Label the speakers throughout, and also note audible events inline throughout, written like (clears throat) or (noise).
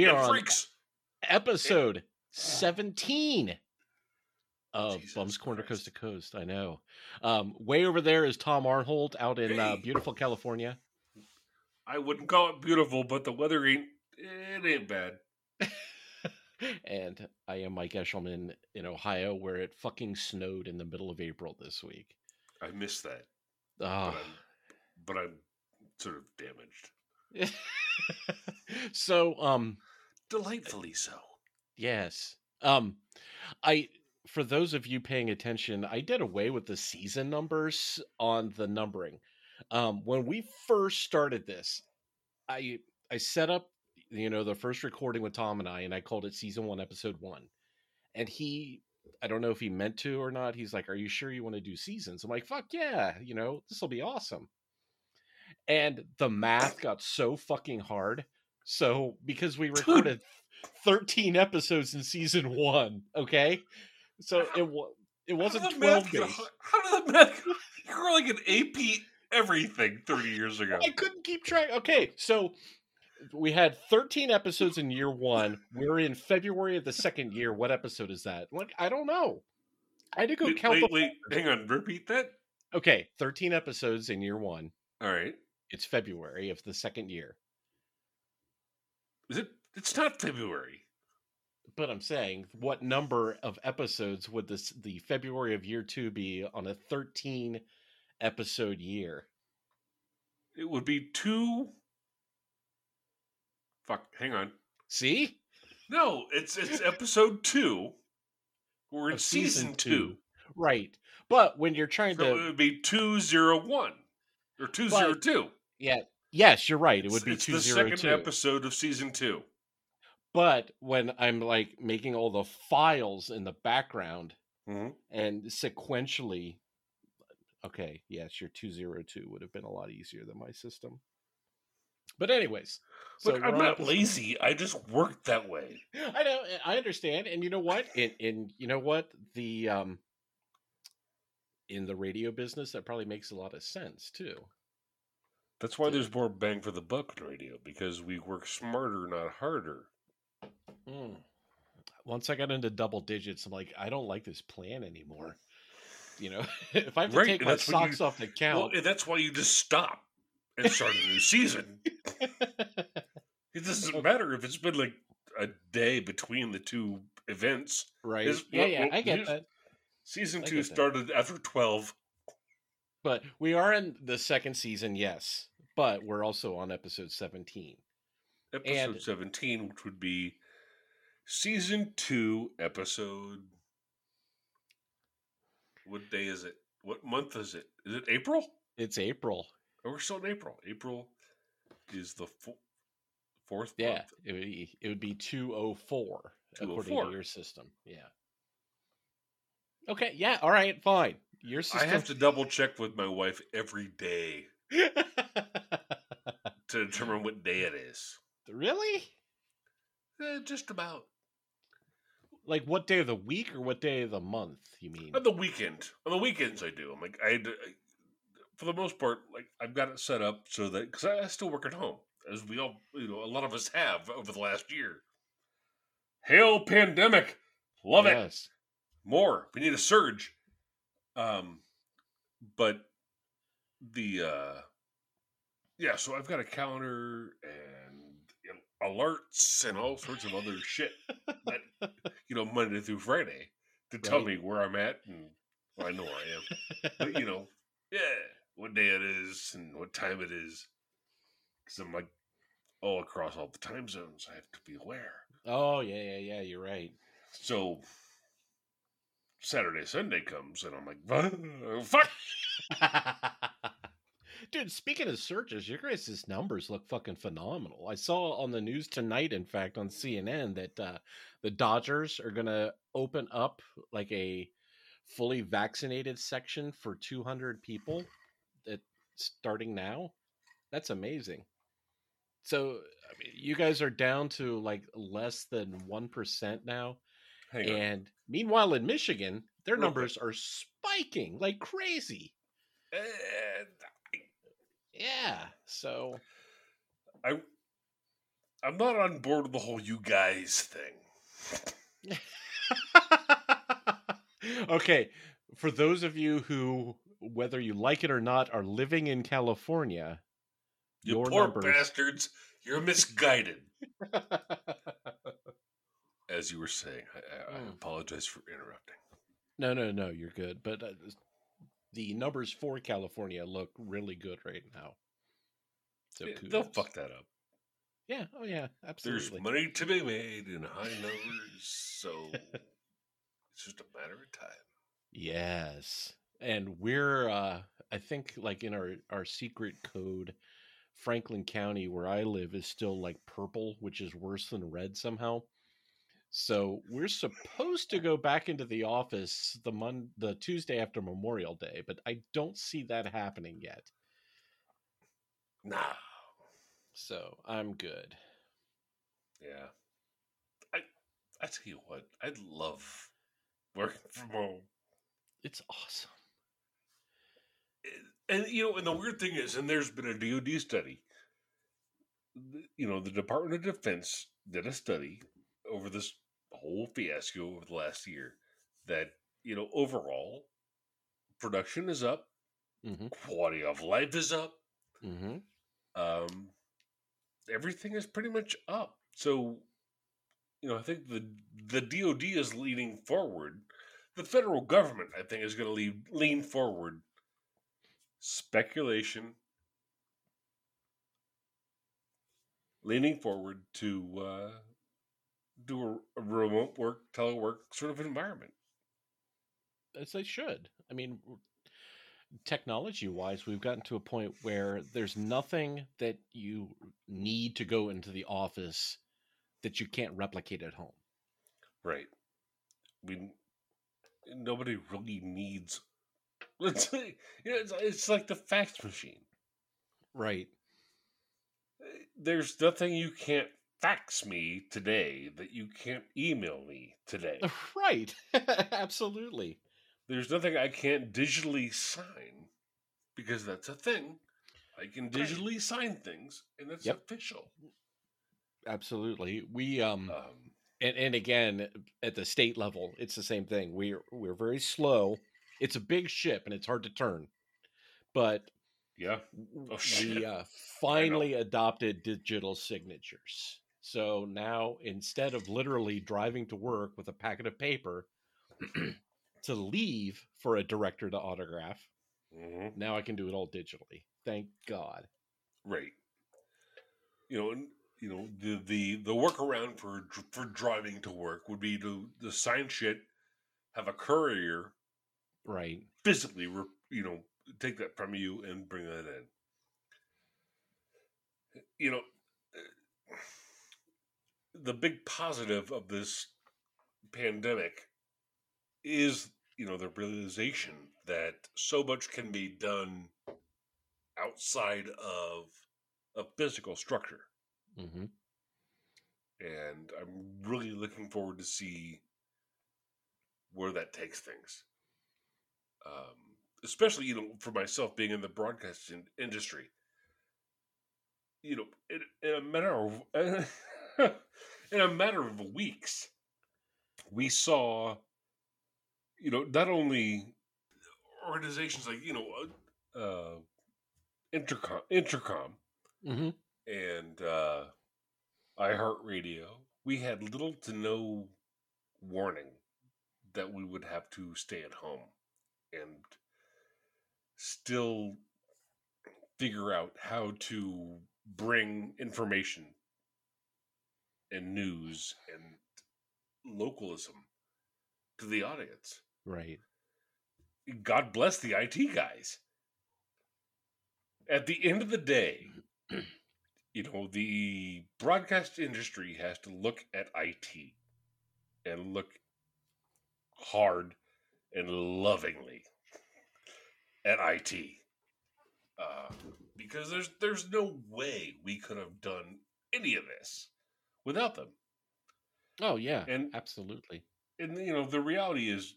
Speaker 1: We
Speaker 2: And
Speaker 1: are on
Speaker 2: freaks.
Speaker 1: episode 17 of
Speaker 2: Jesus
Speaker 1: Bums Corner. Coast to Coast. I know. Um, way over there is Tom Arnhold out in uh, beautiful California.
Speaker 2: I wouldn't call it beautiful, but the weather ain't it ain't bad. (laughs)
Speaker 1: and I am Mike Eshelman in Ohio, where it fucking snowed in the middle of April this week.
Speaker 2: I missed that,
Speaker 1: Ah.
Speaker 2: but I'm but I'm sort of damaged. (laughs)
Speaker 1: so, um,
Speaker 2: Delightfully so.
Speaker 1: Yes. Um I for those of you paying attention, I did away with the season numbers on the numbering. Um when we first started this, I I set up you know the first recording with Tom and I and I called it season 1 episode 1. And he I don't know if he meant to or not. He's like, "Are you sure you want to do seasons?" I'm like, "Fuck yeah, you know, this will be awesome." And the math got so fucking hard. So because we recorded 13 episodes in season one. Okay, so it was it wasn't
Speaker 2: how
Speaker 1: 12
Speaker 2: math go-
Speaker 1: days. (laughs)
Speaker 2: How did the math? go- (laughs) You were like an AP everything thirty years ago.
Speaker 1: I couldn't keep track. Okay, so we had 13 episodes in year one. We're in February of the second year. What episode is that? Like I don't know. I had to go
Speaker 2: Wait,
Speaker 1: count.
Speaker 2: wait,
Speaker 1: the...
Speaker 2: wait, hang on. Repeat that.
Speaker 1: Okay, 13 episodes in year one.
Speaker 2: All right.
Speaker 1: It's February of the second year.
Speaker 2: Is it? It's not February.
Speaker 1: But I'm saying, what number of episodes would this the February of year two be on a 13 episode year?
Speaker 2: It would be two. Fuck. Hang on.
Speaker 1: See?
Speaker 2: No, it's it's episode two. We're in
Speaker 1: Of
Speaker 2: season, two.
Speaker 1: Right. But when you're trying
Speaker 2: So
Speaker 1: to
Speaker 2: it would be two zero one or two zero two.
Speaker 1: Yeah. Yes, you're right. It would be
Speaker 2: it's
Speaker 1: two
Speaker 2: the
Speaker 1: zero
Speaker 2: second
Speaker 1: two.
Speaker 2: episode of season two.
Speaker 1: But when I'm like making all the files in the background
Speaker 2: Mhm.
Speaker 1: and sequentially okay, yes, your 202 would have been a lot easier than my system. But anyways, so
Speaker 2: Look,
Speaker 1: we're
Speaker 2: I'm not lazy. I just work that way. (laughs)
Speaker 1: I know I understand. And you know what? In in you know what? The um in the radio business that probably makes a lot of sense too.
Speaker 2: That's why there's more bang for the buck in radio because we work smarter, not harder.
Speaker 1: Mm. Once I got into double digits, I'm like, I don't like this plan anymore. You know, (laughs) if I have to
Speaker 2: Right,
Speaker 1: take my
Speaker 2: when you-
Speaker 1: socks off the
Speaker 2: Well,
Speaker 1: count,
Speaker 2: and that's why you just stop and start a new season. (laughs) It doesn't matter if it's been like a day between the two events.
Speaker 1: right?
Speaker 2: Is-
Speaker 1: Yeah,
Speaker 2: well,
Speaker 1: yeah,
Speaker 2: well,
Speaker 1: I get that.
Speaker 2: Season
Speaker 1: I
Speaker 2: two
Speaker 1: get that.
Speaker 2: started after 12.
Speaker 1: But we are in the second season, yes. But we're also on episode 17.
Speaker 2: Episode
Speaker 1: And-
Speaker 2: 17, which would be season two, episode. What day is it? What month is it? Is it April?
Speaker 1: It's April.
Speaker 2: Oh, we're still in April. April is the fo- fourth
Speaker 1: Yeah,
Speaker 2: month.
Speaker 1: it would be, it would be 204 according to oh your system. Yeah. Okay, yeah, all right, fine. Your system.
Speaker 2: I have to double check with my wife every day (laughs) to determine what day it is.
Speaker 1: really?
Speaker 2: Eh, just about.
Speaker 1: Like what day of the week or what day of the month? You mean?
Speaker 2: On the weekend. On the weekends, I do. I'm like, I, I- for the most part, like I've got it set up so that because I, I still work at home, as we all, you know, a lot of us have over the last year. Hail pandemic! Love it. More. We need a surge. Um, but the uh, yeah. So I've got a calendar and you know, alerts and all sorts of other shit that you know Monday through Friday to tell me where I'm at and well, I know where I am, but you know, (laughs) yeah, what day it is and what time it is. Because I'm like all across all the time zones. I have to be aware.
Speaker 1: Oh yeah, yeah, yeah. You're right.
Speaker 2: So Saturday, Sunday comes, and I'm like, fuck. (laughs)
Speaker 1: Dude, speaking of searches, your guys' numbers look fucking phenomenal. I saw on the news tonight, in fact, on CNN, that uh, the Dodgers are going to open up like a fully vaccinated section for 200 people that starting now. That's amazing. So, I mean, you guys are down to like less than 1% now. And meanwhile, in Michigan, their numbers are spiking like crazy. Yeah. So
Speaker 2: I I'm not on board with the whole you guys thing. (laughs)
Speaker 1: okay, for those of you who, whether you like it or not, are living in California,
Speaker 2: You
Speaker 1: your
Speaker 2: poor
Speaker 1: numbers.
Speaker 2: bastards. You're misguided. (laughs) As you were saying, I, I, I
Speaker 1: Mm.
Speaker 2: apologize for interrupting.
Speaker 1: no, no, no, you're good. But uh, the numbers for California look really good right now. So
Speaker 2: Yeah, They'll fuck that up.
Speaker 1: Yeah. Oh yeah. Absolutely.
Speaker 2: There's money to be made in high numbers, so (laughs) it's just a matter of time.
Speaker 1: Yes. And we're uh I think like in our our secret code Franklin County where I live is still like purple, which is worse than red somehow. So we're supposed to go back into the office the mon the Tuesday after Memorial Day, but I don't see that happening yet.
Speaker 2: Nah.
Speaker 1: So I'm good.
Speaker 2: Yeah. I I tell you what, I'd love working from home.
Speaker 1: It's awesome.
Speaker 2: And you know, and the weird thing is, and there's been a DoD study. You know, the Department of Defense did a study over this whole fiasco over the last year that you know overall production is up,
Speaker 1: hmm
Speaker 2: quality of life is up,
Speaker 1: hmm
Speaker 2: um, everything is pretty much up. So, you know, I think the the DoD is leaning forward. The federal government, I think, is going to lean lean forward. Speculation, leaning forward to uh, do a, remote work, telework sort of environment.
Speaker 1: as they should. I mean, technology wise, we've gotten to a point where there's nothing that you need to go into the office that you can't replicate at home.
Speaker 2: Right. I mean, nobody really needs. (laughs) Let's say, you know, it's, it's like the fax machine.
Speaker 1: Right.
Speaker 2: Eh, there's nothing you can't fax me today that you can't email me today. (laughs)
Speaker 1: Right. (laughs) Absolutely.
Speaker 2: There's nothing I can't digitally sign because that's a thing. I can
Speaker 1: Right.
Speaker 2: digitally sign things, and it's
Speaker 1: Yep.
Speaker 2: official.
Speaker 1: Absolutely. We um
Speaker 2: Um,
Speaker 1: and, and again at the state level, it's the same thing. We're we're very slow. It's a big ship and it's hard to turn. But
Speaker 2: yeah. Oh, (laughs)
Speaker 1: we uh, finally adopted digital signatures. So now instead of literally driving to work with a packet of paper (clears throat) to leave for a director to autograph,
Speaker 2: hmm
Speaker 1: now I can do it all digitally. Thank God.
Speaker 2: Right. You know, and you know the the the workaround for for driving to work would be to the sign shit, have a courier
Speaker 1: Right.
Speaker 2: physically, you know, take that from you and bring that in. You know, the big positive of this pandemic is, you know, the realization that so much can be done outside of a physical structure.
Speaker 1: hmm
Speaker 2: And I'm really looking forward to see where that takes things. Um, especially, you know, for myself being in the broadcasting industry. You know, in, in a matter of (laughs) (laughs) in a matter of weeks, we saw, you know, not only organizations like you know, uh, uh, Entercom, Entercom,
Speaker 1: hmm
Speaker 2: and uh, iHeartRadio, we had little to no warning that we would have to stay at home and still figure out how to bring information and news and localism to the audience.
Speaker 1: Right.
Speaker 2: God bless the IT guys. At the end of the day, (clears throat) you know, the broadcast industry has to look at IT and look hard and lovingly at IT. Uh, because there's there's no way we could have done any of this without them.
Speaker 1: Oh yeah.
Speaker 2: And-
Speaker 1: absolutely.
Speaker 2: and you know the reality is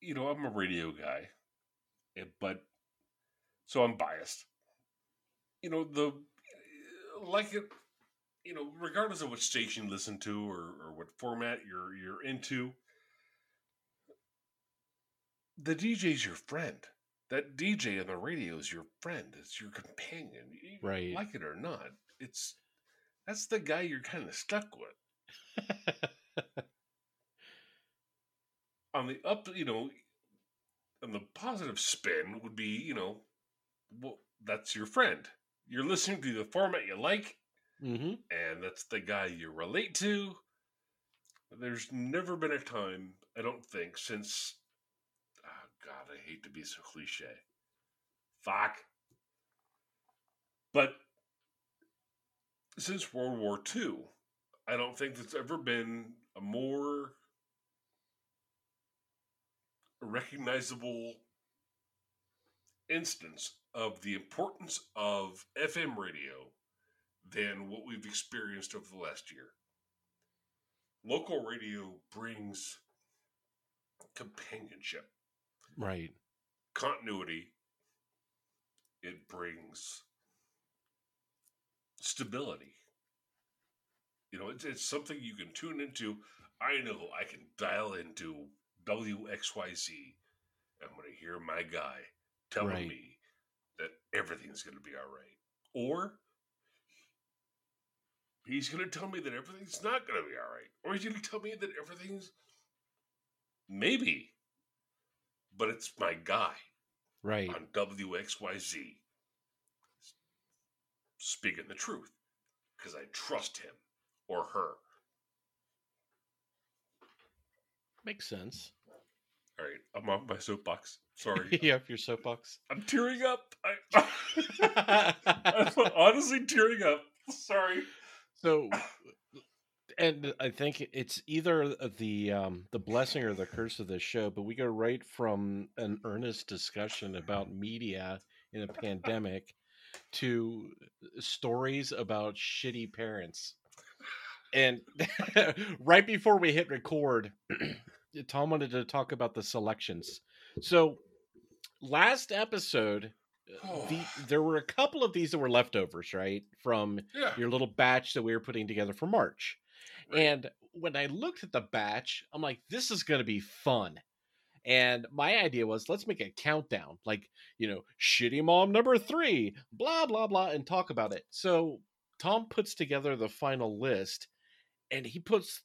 Speaker 2: you know i'm a radio guy eh, but so i'm biased you know the like it you know, regardless of what station you listen to or, or what format you're you're into, the DJ's your friend. That DJ on the radio is your friend. It's your companion. You
Speaker 1: Right.
Speaker 2: Like it or not, it's that's the guy you're kind of stuck with. (laughs) On the up, you know, on the positive spin would be, you know, well, that's your friend. You're listening to the format you like,
Speaker 1: hmm
Speaker 2: and that's the guy you relate to. There's never been a time, I don't think, since. Oh, God, I hate to be so cliche. Fuck. But since World War II, I don't think there's ever been a more recognizable instance of the importance of FM radio than what we've experienced over the last year. Local radio brings companionship,
Speaker 1: Right.
Speaker 2: continuity, it brings stability. You know, it's, it's something you can tune into. I know I can dial into WXYZ. I'm going to hear my guy telling
Speaker 1: Right.
Speaker 2: me that everything's going to be all right. Or he's going to tell me that everything's not going to be all right. Or he's going to tell me that everything's maybe, but it's my guy
Speaker 1: Right.
Speaker 2: on WXYZ speaking the truth because I trust him or her.
Speaker 1: Makes sense.
Speaker 2: All right, I'm off my soapbox. Sorry, (laughs)
Speaker 1: you have your soapbox.
Speaker 2: I'm tearing up. I, (laughs) (laughs) I'm honestly tearing up. Sorry.
Speaker 1: so and i think it's either the um the blessing or the curse of this show but we go right from an earnest discussion about media in a pandemic to uh, stories about shitty parents and (sighs) (laughs) right before we hit record (clears throat) tom wanted to talk about the selections so last episode uh, the, oh. there were a couple of these that were leftovers right from
Speaker 2: Yeah.
Speaker 1: your little batch that we were putting together for March.
Speaker 2: Right.
Speaker 1: And when I looked at the batch, I'm like, this is going to be fun. And my idea was, let's make a countdown, like, you know, shitty mom number three, blah, blah, blah, and talk about it. So Tom puts together the final list and he puts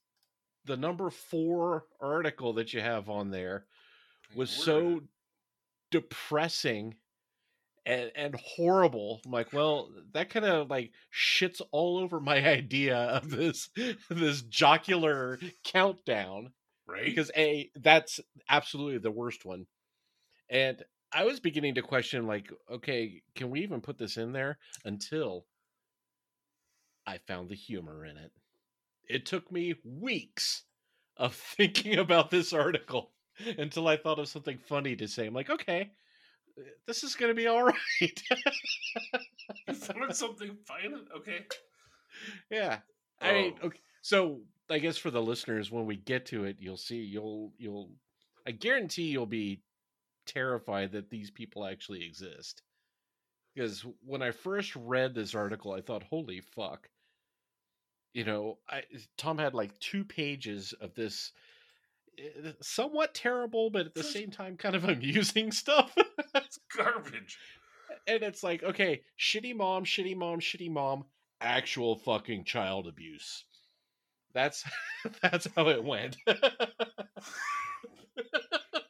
Speaker 1: the number four article that you have on there was so depressing and, and horrible. I'm like, well, that kind of like shits all over my (laughs) idea of this this jocular countdown
Speaker 2: right
Speaker 1: because a that's absolutely the worst one, and I was beginning to question like, okay, can we even put this in there? Until I found the humor in it. It took me weeks of (laughs) thinking about this article until I thought of something funny to say. I'm like, okay, uh, this is going to be all (laughs) right.
Speaker 2: you found something fine. Okay.
Speaker 1: yeah. I mean,
Speaker 2: Oh.
Speaker 1: okay. So I guess for the listeners, when we get to it, you'll see. You'll you'll. I guarantee you'll be terrified that these people actually exist. Because when I first read this article, I thought, "Holy fuck!" You know, I Tom had like two pages of this eh, somewhat terrible, but at the same time, kind of (laughs) amusing stuff.
Speaker 2: It's garbage.
Speaker 1: and it's like, okay, shitty mom, shitty mom, shitty mom, actual fucking child abuse. That's (laughs) that's how it went. (laughs)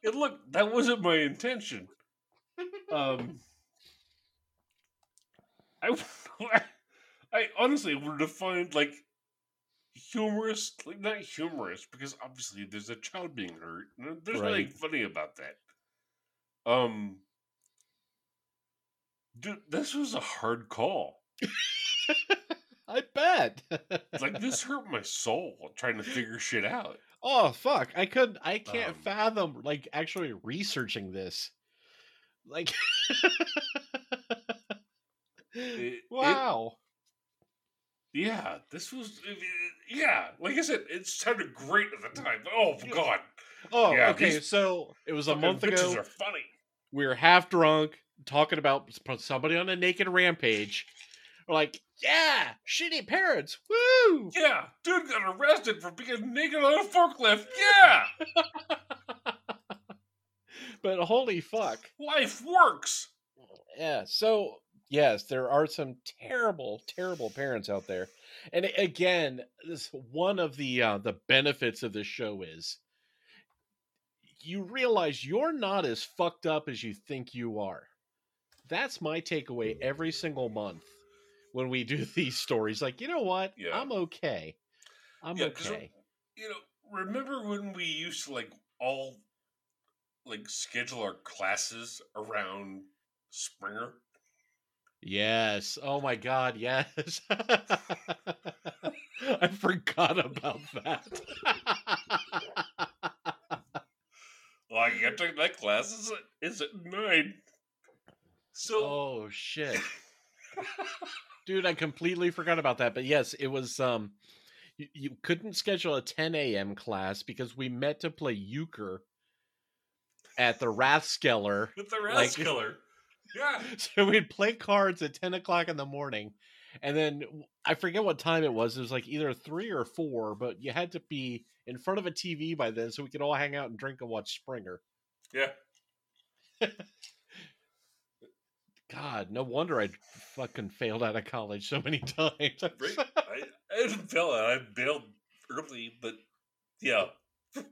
Speaker 2: And look, that wasn't my intention. Um, I, (laughs) I honestly would have found like humorous, like not humorous, because obviously there's a child being hurt. There's nothing funny about that. Um, dude, this was a hard call.
Speaker 1: I bet.
Speaker 2: it's Like this hurt my soul trying to figure shit out.
Speaker 1: oh fuck! I could. Not I can't
Speaker 2: Um,
Speaker 1: fathom like actually researching this. Like, (laughs)
Speaker 2: it-
Speaker 1: wow.
Speaker 2: Yeah, this was. it- it- Yeah, like I said, it sounded great at the time. Oh god,
Speaker 1: oh,
Speaker 2: yeah,
Speaker 1: okay. So it was a month ago.
Speaker 2: are funny.
Speaker 1: we were half drunk talking about somebody on a naked rampage. Like, Yeah, shitty parents. Woo!
Speaker 2: Yeah, dude got arrested for being naked on a forklift. Yeah, (laughs)
Speaker 1: But holy fuck.
Speaker 2: life works.
Speaker 1: Yeah. So yes, there are some terrible, terrible parents out there. And again, this one of the uh, the benefits of this show is you realize you're not as fucked up as you think you are. That's my takeaway every single month when we do (laughs) these stories. Like, you know what?
Speaker 2: Yeah.
Speaker 1: I'm okay. I'm
Speaker 2: Yeah,
Speaker 1: okay.
Speaker 2: You know, remember when we used to like all like schedule our classes around Springer?
Speaker 1: Yes. Oh my god, yes. (laughs) I forgot about that. (laughs)
Speaker 2: Like, I took that class is at, is at nine. So,
Speaker 1: oh shit. Dude, I completely forgot about that. But yes, it was um you, you couldn't schedule a 10 a.m. class because we met to play euchre at the Rathskeller.
Speaker 2: with the
Speaker 1: like- (laughs)
Speaker 2: Rathskeller. yeah.
Speaker 1: So we'd play cards at 10 o'clock in the morning. And then I forget what time it was. It was like either three or four, but you had to be in front of a TV by then so we could all hang out and drink and watch Springer.
Speaker 2: Yeah. (laughs)
Speaker 1: God, no wonder I fucking failed out of college so many (laughs) times.
Speaker 2: Right? I, I didn't fail it. I bailed early, but yeah. (laughs)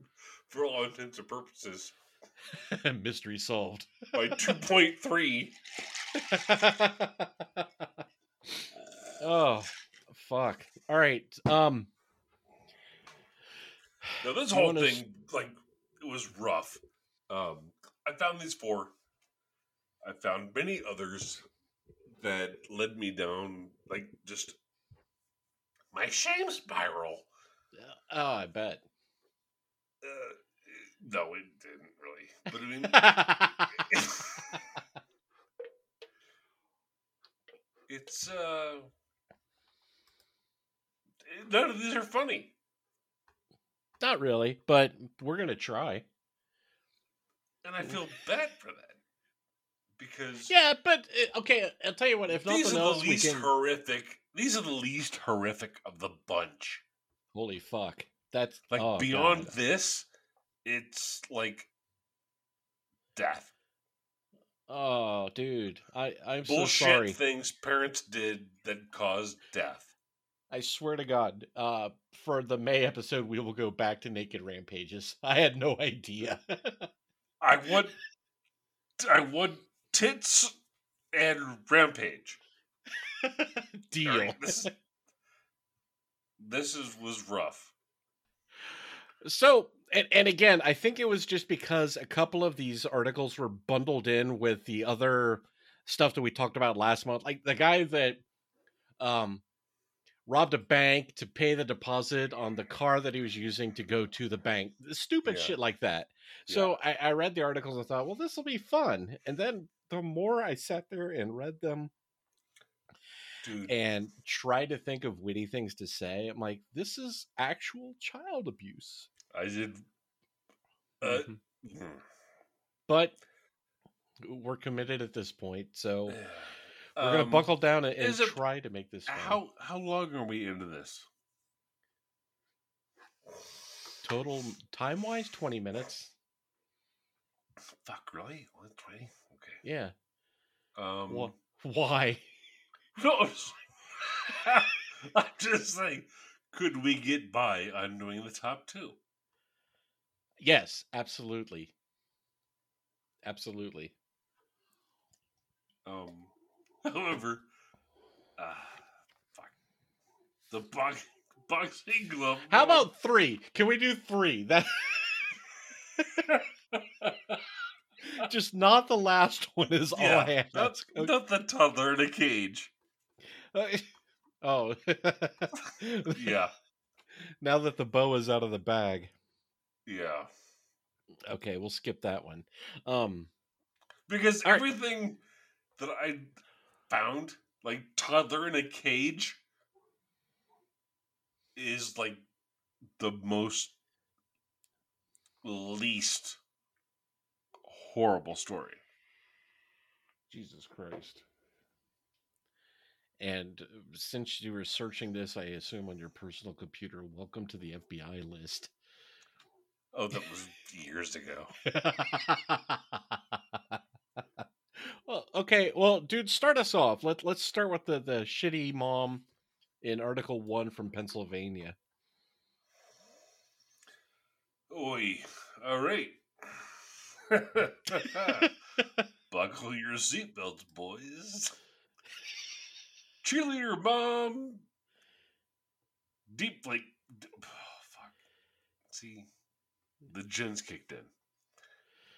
Speaker 2: For all intents and purposes. (laughs)
Speaker 1: Mystery solved.
Speaker 2: By 2.3.
Speaker 1: oh, fuck. All right. Um,
Speaker 2: Now this whole
Speaker 1: wanna
Speaker 2: thing, like, it was rough. Um, I found these four. I found many others that led me down, like, just my shame spiral.
Speaker 1: oh, I bet.
Speaker 2: Uh, no, it didn't really. But I mean, (laughs) it's uh, none of these are funny.
Speaker 1: Not really, but we're gonna try.
Speaker 2: and I feel bad for that because
Speaker 1: Yeah, but uh, okay. I'll tell you what. If
Speaker 2: these
Speaker 1: nothing
Speaker 2: are
Speaker 1: else,
Speaker 2: the least
Speaker 1: can.
Speaker 2: horrific. These are the least horrific of the bunch.
Speaker 1: Holy fuck! That's
Speaker 2: Like
Speaker 1: oh,
Speaker 2: beyond
Speaker 1: God.
Speaker 2: this, it's like death.
Speaker 1: Oh, dude, I I'm so
Speaker 2: Bullshit
Speaker 1: sorry.
Speaker 2: things parents did that caused death.
Speaker 1: I swear to God, uh, for the May episode, we will go back to naked rampages. (laughs) I had no idea.
Speaker 2: I want, I want tits and rampage. (laughs)
Speaker 1: Deal.
Speaker 2: Right, this, is- (laughs) this is was rough.
Speaker 1: So, and, and again, I think it was just because a couple of these articles were bundled in with the other stuff that we talked about last month. Like the guy that um, robbed a bank to pay the deposit on the car that he was using to go to the bank. Stupid
Speaker 2: Yeah.
Speaker 1: shit like that. So I, I read the articles and thought, well, this will be fun. And then the more I sat there and read them
Speaker 2: Dude,
Speaker 1: and tried to think of witty things to say, I'm like, this is actual child abuse.
Speaker 2: I did. Uh,
Speaker 1: Mhm.
Speaker 2: hmm.
Speaker 1: but we're committed at this point, so we're
Speaker 2: Um,
Speaker 1: gonna buckle down and, and
Speaker 2: it-
Speaker 1: try to make this fun.
Speaker 2: How how long are we into this?
Speaker 1: total time wise, twenty minutes.
Speaker 2: Fuck, really? Twenty?
Speaker 1: Yeah.
Speaker 2: Um,
Speaker 1: Wha- Why? (laughs)
Speaker 2: no, (laughs) I'm just, saying, could we get by on doing the top two?
Speaker 1: Yes, absolutely. Absolutely.
Speaker 2: Um, (laughs) however, ah, fuck, the box, boxing glove.
Speaker 1: How about three? Can we do three? That just not the last (laughs) one is all I
Speaker 2: yeah, not,
Speaker 1: ask.
Speaker 2: not the toddler in a cage?
Speaker 1: Okay. (laughs) Oh, (laughs)
Speaker 2: Yeah,
Speaker 1: now that the bow is out of the bag,
Speaker 2: yeah.
Speaker 1: okay, we'll skip that one. Um,
Speaker 2: Because
Speaker 1: All right.
Speaker 2: everything that I found, like toddler in a cage, is like the most least horrible story.
Speaker 1: Jesus Christ. And uh, since you were searching this, I assume on your personal computer, welcome to the FBI list.
Speaker 2: Oh, that was years ago. (laughs)
Speaker 1: well, okay. Well, dude, start us off. Let Let's start with the the shitty mom in Article One from Pennsylvania.
Speaker 2: Oi! All right. (laughs) Buckle your seatbelts, boys. Cheerleader mom. Deep like, oh, fuck. See, the gins kicked in.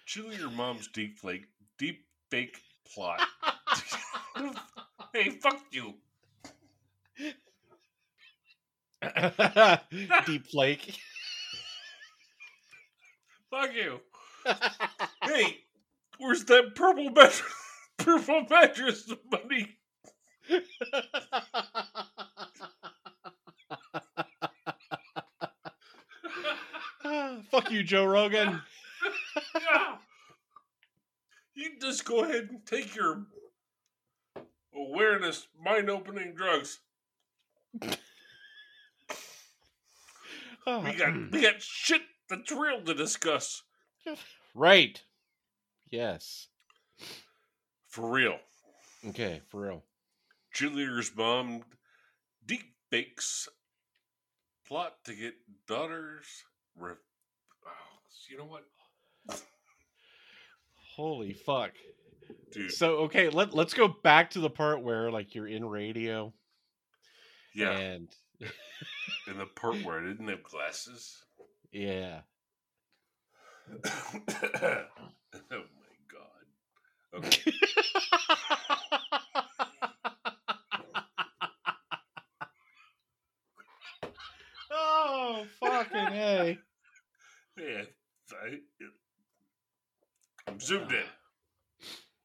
Speaker 2: Cheerleader mom's deep flake, deep fake plot. (laughs) hey, fuck you. (laughs)
Speaker 1: Deep flake.
Speaker 2: Fuck you. Hey, where's that purple mattress? (laughs) Purple mattress money.
Speaker 1: Fuck you, Joe Rogan.
Speaker 2: yeah. (laughs) You just go ahead and take your awareness, mind opening drugs. Oh, we got we hmm. got shit that's real to discuss. (laughs)
Speaker 1: right. Yes.
Speaker 2: For real.
Speaker 1: Okay, for real.
Speaker 2: Cheerleader's mom deep fakes plot to get daughters. Re- oh, you know what?
Speaker 1: Holy fuck.
Speaker 2: Dude.
Speaker 1: So okay, let let's go back to the part where like you're in radio.
Speaker 2: Yeah.
Speaker 1: And
Speaker 2: in the part where I didn't have glasses. (laughs)
Speaker 1: Yeah. (coughs)
Speaker 2: oh my god. Okay. (laughs)
Speaker 1: oh fucking a.
Speaker 2: Yeah, I, I'm zoomed in.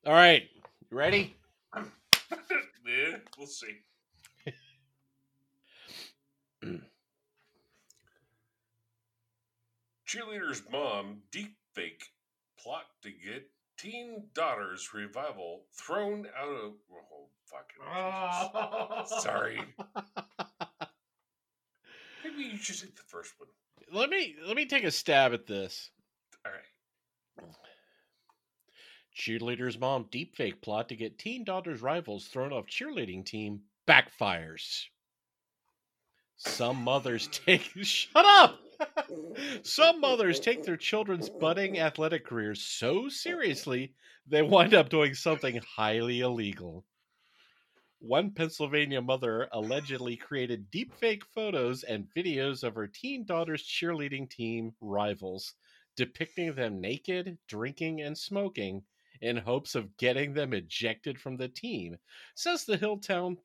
Speaker 1: All right, you ready? (coughs)
Speaker 2: yeah, we'll see. Cheerleader's mom deepfake plot to get teen daughter's revival thrown out of. Oh, fucking. Jesus. (laughs) Sorry. Maybe you should hit the first one.
Speaker 1: Let me let me take a stab at this.
Speaker 2: All right.
Speaker 1: Cheerleader's mom deepfake plot to get teen daughter's rivals thrown off cheerleading team backfires. Some mothers (laughs) take shut up. Some mothers take their children's budding athletic careers so seriously they wind up doing something highly illegal. One Pennsylvania mother allegedly created deepfake photos and videos of her teen daughter's cheerleading team rivals, depicting them naked, drinking, and smoking in hopes of getting them ejected from the team, says the Hilltown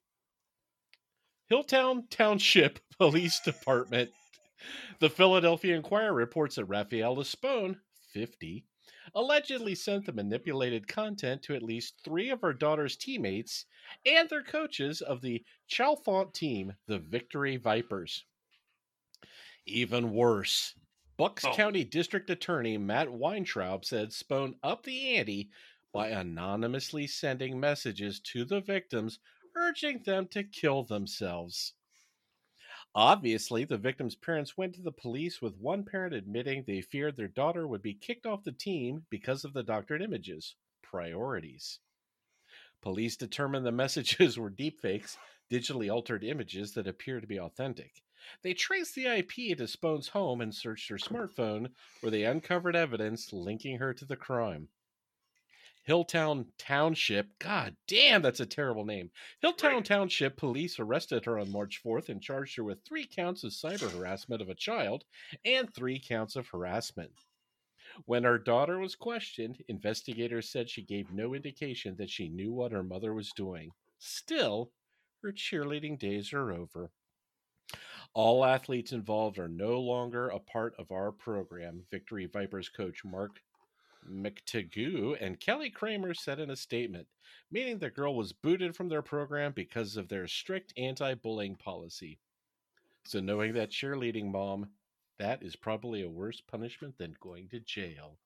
Speaker 1: Hilltown Township (laughs) Police Department. The Philadelphia Inquirer reports that Rafaela Spone, 50, allegedly sent the manipulated content to at least three of her daughter's teammates and their coaches of the Chalfont team, the Victory Vipers. Even worse, Bucks
Speaker 2: Oh.
Speaker 1: County District Attorney Matt Weintraub said Spone upped the ante by anonymously sending messages to the victims urging them to kill themselves. Obviously, the victims' parents went to the police with one parent admitting they feared their daughter would be kicked off the team because of the doctored images. Priorities. Police determined the (laughs) messages were deepfakes, digitally altered images that appear to be authentic. They traced the IP to Spone's home and searched her smartphone, where they uncovered evidence linking her to the crime. Hilltown Township, god damn, that's a terrible name. Hilltown
Speaker 2: Right.
Speaker 1: Township police arrested her on March 4th and charged her with three counts of cyber harassment of a child and three counts of harassment. When her daughter was questioned, investigators said she gave no indication that she knew what her mother was doing. Still, her cheerleading days are over. All athletes involved are no longer a part of our program, Victory Vipers coach Mark McTagoo and Kelly Kramer said in a statement, meaning the girl was booted from their program because of their strict anti bullying policy. So, knowing that cheerleading mom, that is probably a worse punishment than going to jail.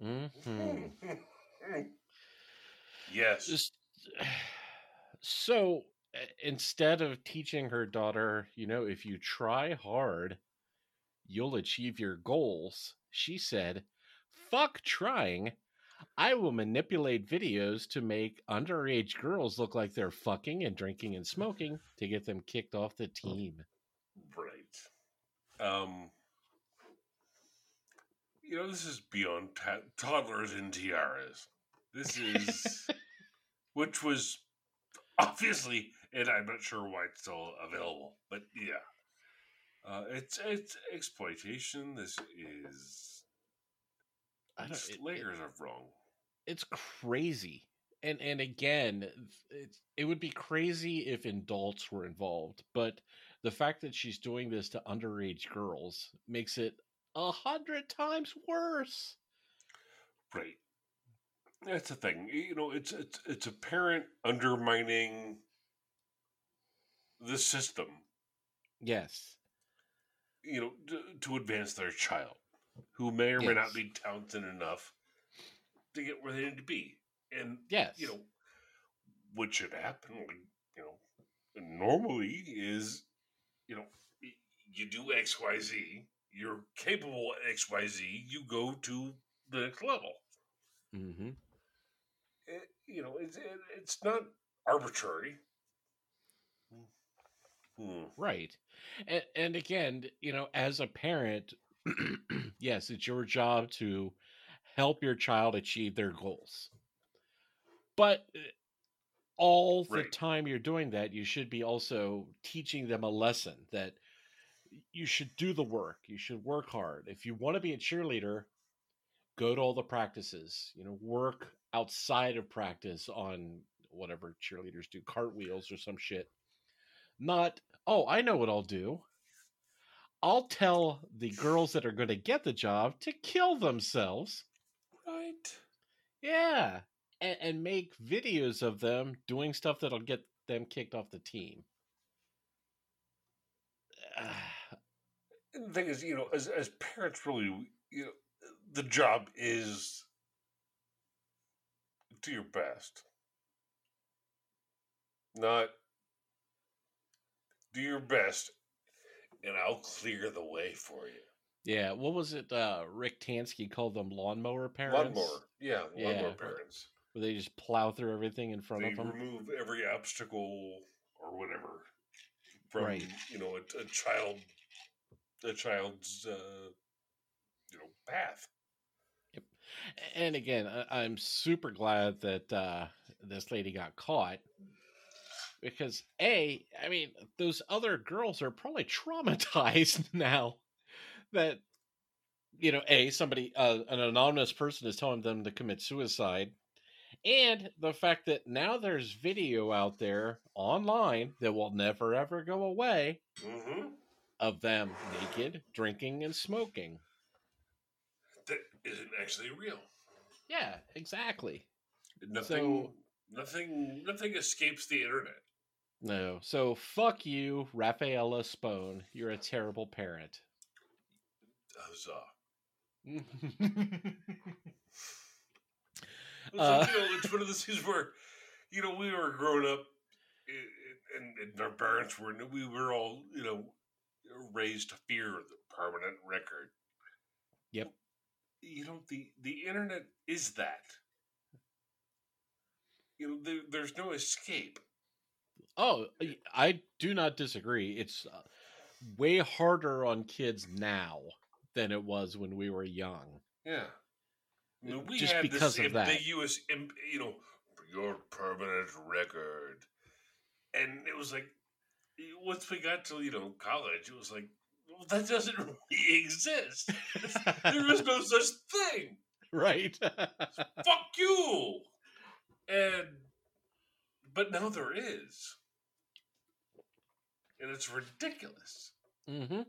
Speaker 1: hmm
Speaker 2: yes.
Speaker 1: Just, So instead of teaching her daughter, you know, if you try hard, you'll achieve your goals, she said, fuck trying. I will manipulate videos to make underage girls look like they're fucking and drinking and smoking to get them kicked off the team.
Speaker 2: Right. Um, you know, this is beyond ta- toddlers and tiaras. This is, (laughs) which was obviously, and I'm not sure why it's still available, but yeah. Uh, it's it's exploitation. This is
Speaker 1: I don't, it, it,
Speaker 2: layers of wrong.
Speaker 1: it's crazy. And and again, it's it would be crazy if adults were involved, but the fact that she's doing this to underage girls makes it a hundred times worse.
Speaker 2: Right. That's the thing. You know, it's it's it's a parent undermining the system.
Speaker 1: Yes.
Speaker 2: You know, to, to advance their child, who may or may not be talented enough to get where they need to be, and
Speaker 1: Yes.
Speaker 2: you know, what should happen, like, you know, normally is, you know, you do X, Y, Z. You're capable at X, Y, Z. You go to the next level.
Speaker 1: Mm-hmm.
Speaker 2: it, you know, it's it, it's not arbitrary. Hmm.
Speaker 1: Right. And, and again, you know, as a parent, (clears throat) yes, it's your job to help your child achieve their goals. But uh, all the
Speaker 2: Right.
Speaker 1: time you're doing that, you should be also teaching them a lesson that you should do the work. You should work hard. If you want to be a cheerleader, go to all the practices, you know, work outside of practice on whatever cheerleaders do, cartwheels or some shit. Not, oh, I know what I'll do. I'll tell the girls that are going to get the job to kill themselves.
Speaker 2: Right.
Speaker 1: Yeah. And, and make videos of them doing stuff that'll get them kicked off the team. (sighs)
Speaker 2: And the thing is, you know, as as parents, really, you know, the job is do your best, not do your best, and I'll clear the way for you.
Speaker 1: Yeah. What was it? Uh, Rick Tansky called them lawnmower parents.
Speaker 2: Lawnmower, yeah,
Speaker 1: Yeah.
Speaker 2: lawnmower parents.
Speaker 1: Where they just plow through everything in front
Speaker 2: they
Speaker 1: of them.
Speaker 2: remove every obstacle or whatever from
Speaker 1: Right.
Speaker 2: you know a, a child a child's uh, you know path
Speaker 1: And again, I, I'm super glad that uh, this lady got caught because a, I mean, those other girls are probably (laughs) traumatized (laughs) now that you know, a somebody, uh, an anonymous person is telling them to commit suicide, and the fact that now there's video out there online that will never ever go away
Speaker 2: mm-hmm.
Speaker 1: of them naked, drinking, and smoking.
Speaker 2: that isn't actually real
Speaker 1: Yeah, exactly.
Speaker 2: nothing nothing nothing escapes the internet
Speaker 1: No. So fuck you, Rafaela Spone. You're a terrible parent.
Speaker 2: Huzzah. (laughs) It's
Speaker 1: Uh,
Speaker 2: you know, it's one of those things where, you know, we were growing up, and, and our parents were, we were all, you know, raised to fear the permanent record.
Speaker 1: Yep.
Speaker 2: You know, the the internet is that. You know, there, there's no escape.
Speaker 1: Oh, I- do not disagree. It's uh, way harder on kids now than it was when we were young.
Speaker 2: Yeah. I mean, we
Speaker 1: Just
Speaker 2: had
Speaker 1: because
Speaker 2: this
Speaker 1: of that.
Speaker 2: ambiguous, im- you know, your permanent record, and it was like, once we got to you know college, it was like, well, that doesn't (laughs) really exist. (laughs) there is no (laughs) such thing.
Speaker 1: right?
Speaker 2: Fuck you. And but now there is, and it's ridiculous.
Speaker 1: mm-hmm.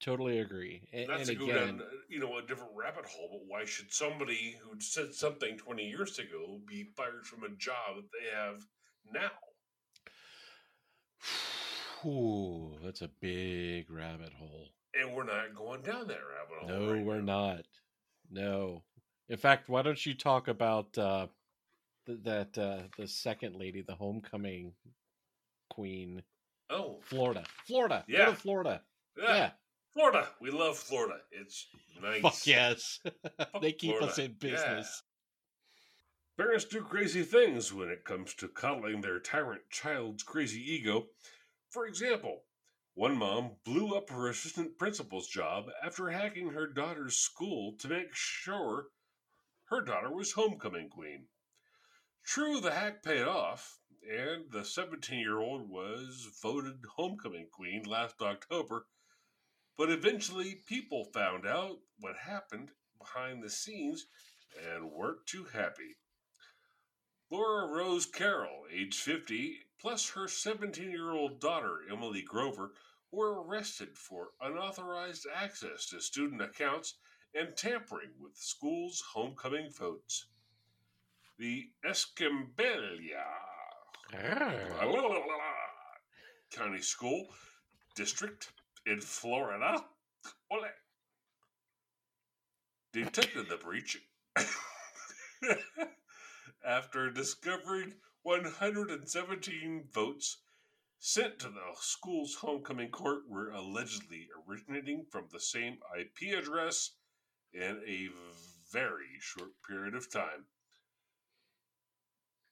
Speaker 1: Totally agree. And,
Speaker 2: Not
Speaker 1: and
Speaker 2: to go
Speaker 1: again,
Speaker 2: down, you know, a different rabbit hole, but why should somebody who said something 20 years ago be fired from a job that they have now? (sighs)
Speaker 1: Ooh, that's a big rabbit hole.
Speaker 2: And we're not going down that rabbit hole.
Speaker 1: No,
Speaker 2: right
Speaker 1: we're
Speaker 2: now.
Speaker 1: not. No. In fact, why don't you talk about uh, that uh, the second lady, the homecoming queen,
Speaker 2: Oh,
Speaker 1: Florida, Florida,
Speaker 2: Yeah.
Speaker 1: to Florida,
Speaker 2: yeah.
Speaker 1: yeah,
Speaker 2: Florida. We love Florida. It's nice.
Speaker 1: fuck yes, (laughs) they keep us
Speaker 2: Florida.
Speaker 1: in business.
Speaker 2: Parents do crazy things when it comes to coddling their tyrant child's crazy ego. For example, one mom blew up her assistant principal's job after hacking her daughter's school to make sure her daughter was homecoming queen. True, the hack paid off, and the 17 year old was voted homecoming queen last October, but eventually people found out what happened behind the scenes and weren't too happy. Laura Rose Carroll, age 50, plus her 17 year old daughter, Emily Grover, were arrested for unauthorized access to student accounts and tampering with school's homecoming votes. The Escambia. Ah. County School District in Florida. Ole, detected the breach (laughs) after discovering 117 votes sent to the school's homecoming court were allegedly originating from the same IP address in a very short period of time.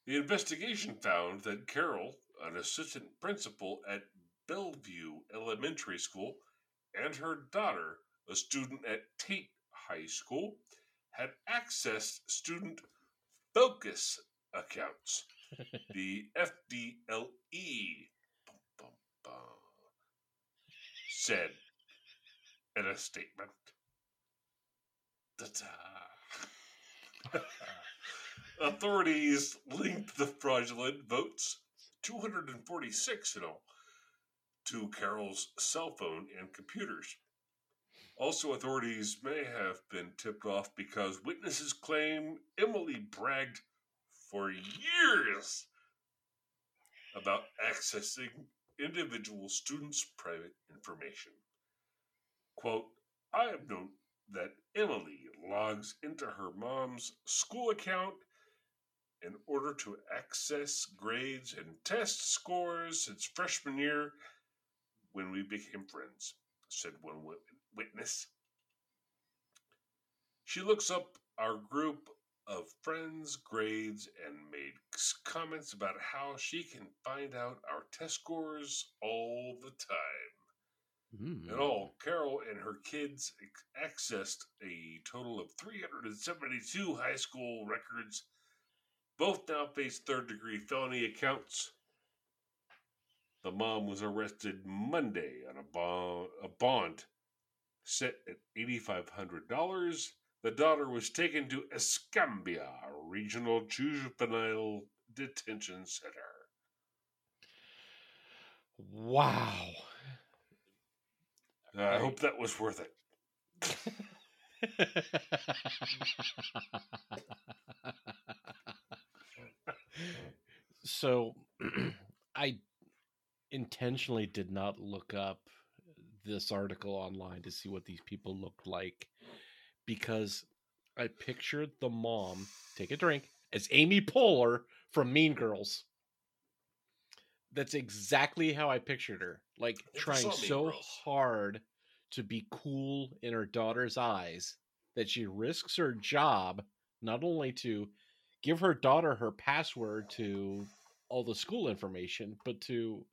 Speaker 2: The investigation found that Carroll, an assistant principal at Bellview Elementary School, and her daughter, a student at Tate High School, had accessed student focus accounts, (laughs) the FDLE, bum, bum, bum, said in a statement. (laughs) Authorities linked the fraudulent votes, 246 in all, to Carroll's cell phone and computers. Also, authorities may have been tipped off because witnesses claim Emily bragged for years about accessing individual students' private information. Quote, I have known that Emily logs into her mom's school account in order to access grades and test scores since freshman year when we became friends, said one witness. She looks up our group of friends' grades and made comments about how she can find out our test scores all the time.
Speaker 1: Mm.
Speaker 2: In all, Carroll and her kids accessed a total of 372 high school records. Both now face third degree felony accounts. The mom was arrested Monday on a bond, a bond set at $8,500. The daughter was taken to Escambia Regional Juvenile Detention Center.
Speaker 1: Wow.
Speaker 2: I
Speaker 1: Right.
Speaker 2: hope that was worth it. (laughs)
Speaker 1: so (clears throat) I intentionally did not look up this article online to see what these people looked like because I pictured the mom, take a drink, as Amy Poehler from Mean Girls. That's exactly how I pictured her. Like trying so hard to be cool in her daughter's eyes that she risks her job not only to give her daughter her password to all the school information, but to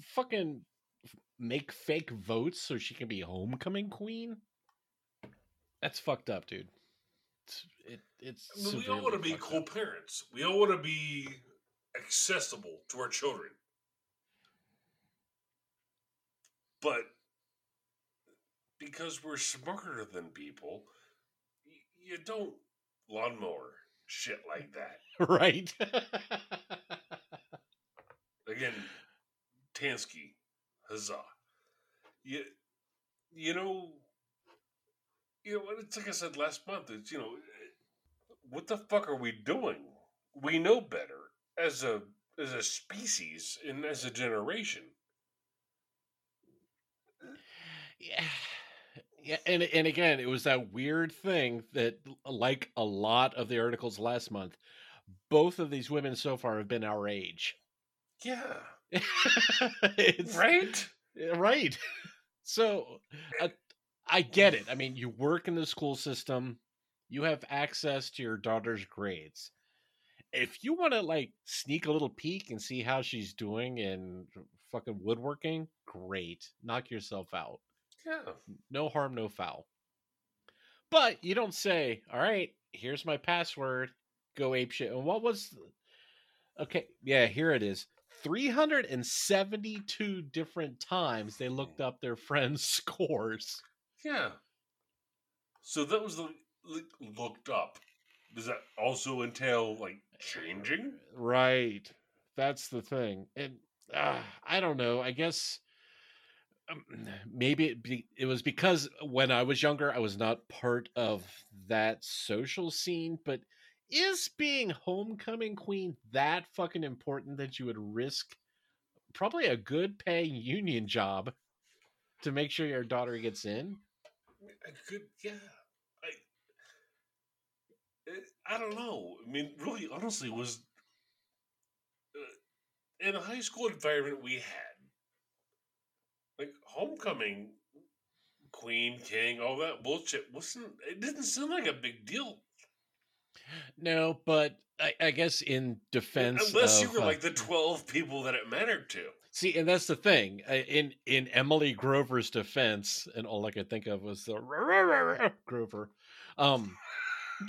Speaker 1: fucking make fake votes so she can be homecoming queen. That's fucked up, dude. It's it, it's
Speaker 2: we all want to be
Speaker 1: fucked
Speaker 2: cool
Speaker 1: up.
Speaker 2: parents. We all want to be accessible to our children. But because we're smarter than people, y- you don't lawnmower shit like that. (laughs)
Speaker 1: right? (laughs)
Speaker 2: Again, Tansky, huzzah. You, you know, you know, what it's like I said last month. It's you know, what the fuck are we doing? We know better as a as a species and as a generation.
Speaker 1: yeah. Yeah, and and again, it was that weird thing that like a lot of the articles last month, both of these women so far have been our age.
Speaker 2: Yeah. (laughs) Right?
Speaker 1: Right. (laughs) So uh, I get it. I mean, you work in the school system, you have access to your daughter's grades. If you want to like sneak a little peek and see how she's doing in fucking woodworking, great. Knock yourself out.
Speaker 2: Yeah.
Speaker 1: No harm, no foul. But you don't say, all right, here's my password, go ape shit. And what was. Okay, yeah, here it is. 372 different times they looked up their (laughs) friends' scores.
Speaker 2: Yeah. So that was the looked up. Does that also entail like changing?
Speaker 1: Right. That's the thing. And uh, I don't know. I guess maybe it, be, it was because when I was younger, I was not part of that social scene. But is being homecoming queen that fucking important that you would risk probably a good paying union job to make sure your daughter gets in?
Speaker 2: I could, yeah. I, I don't know. I mean, really, honestly, was uh, in a high school environment we had like homecoming, queen, king, all that bullshit wasn't. It didn't seem like a big deal
Speaker 1: No, but I, I guess in defense,
Speaker 2: unless you
Speaker 1: of,
Speaker 2: were
Speaker 1: uh,
Speaker 2: like the twelve people that it mattered to.
Speaker 1: See, and that's the thing. uh, In in Emily Grover's defense, and all I could think of was the (laughs) Grover. Um, (laughs)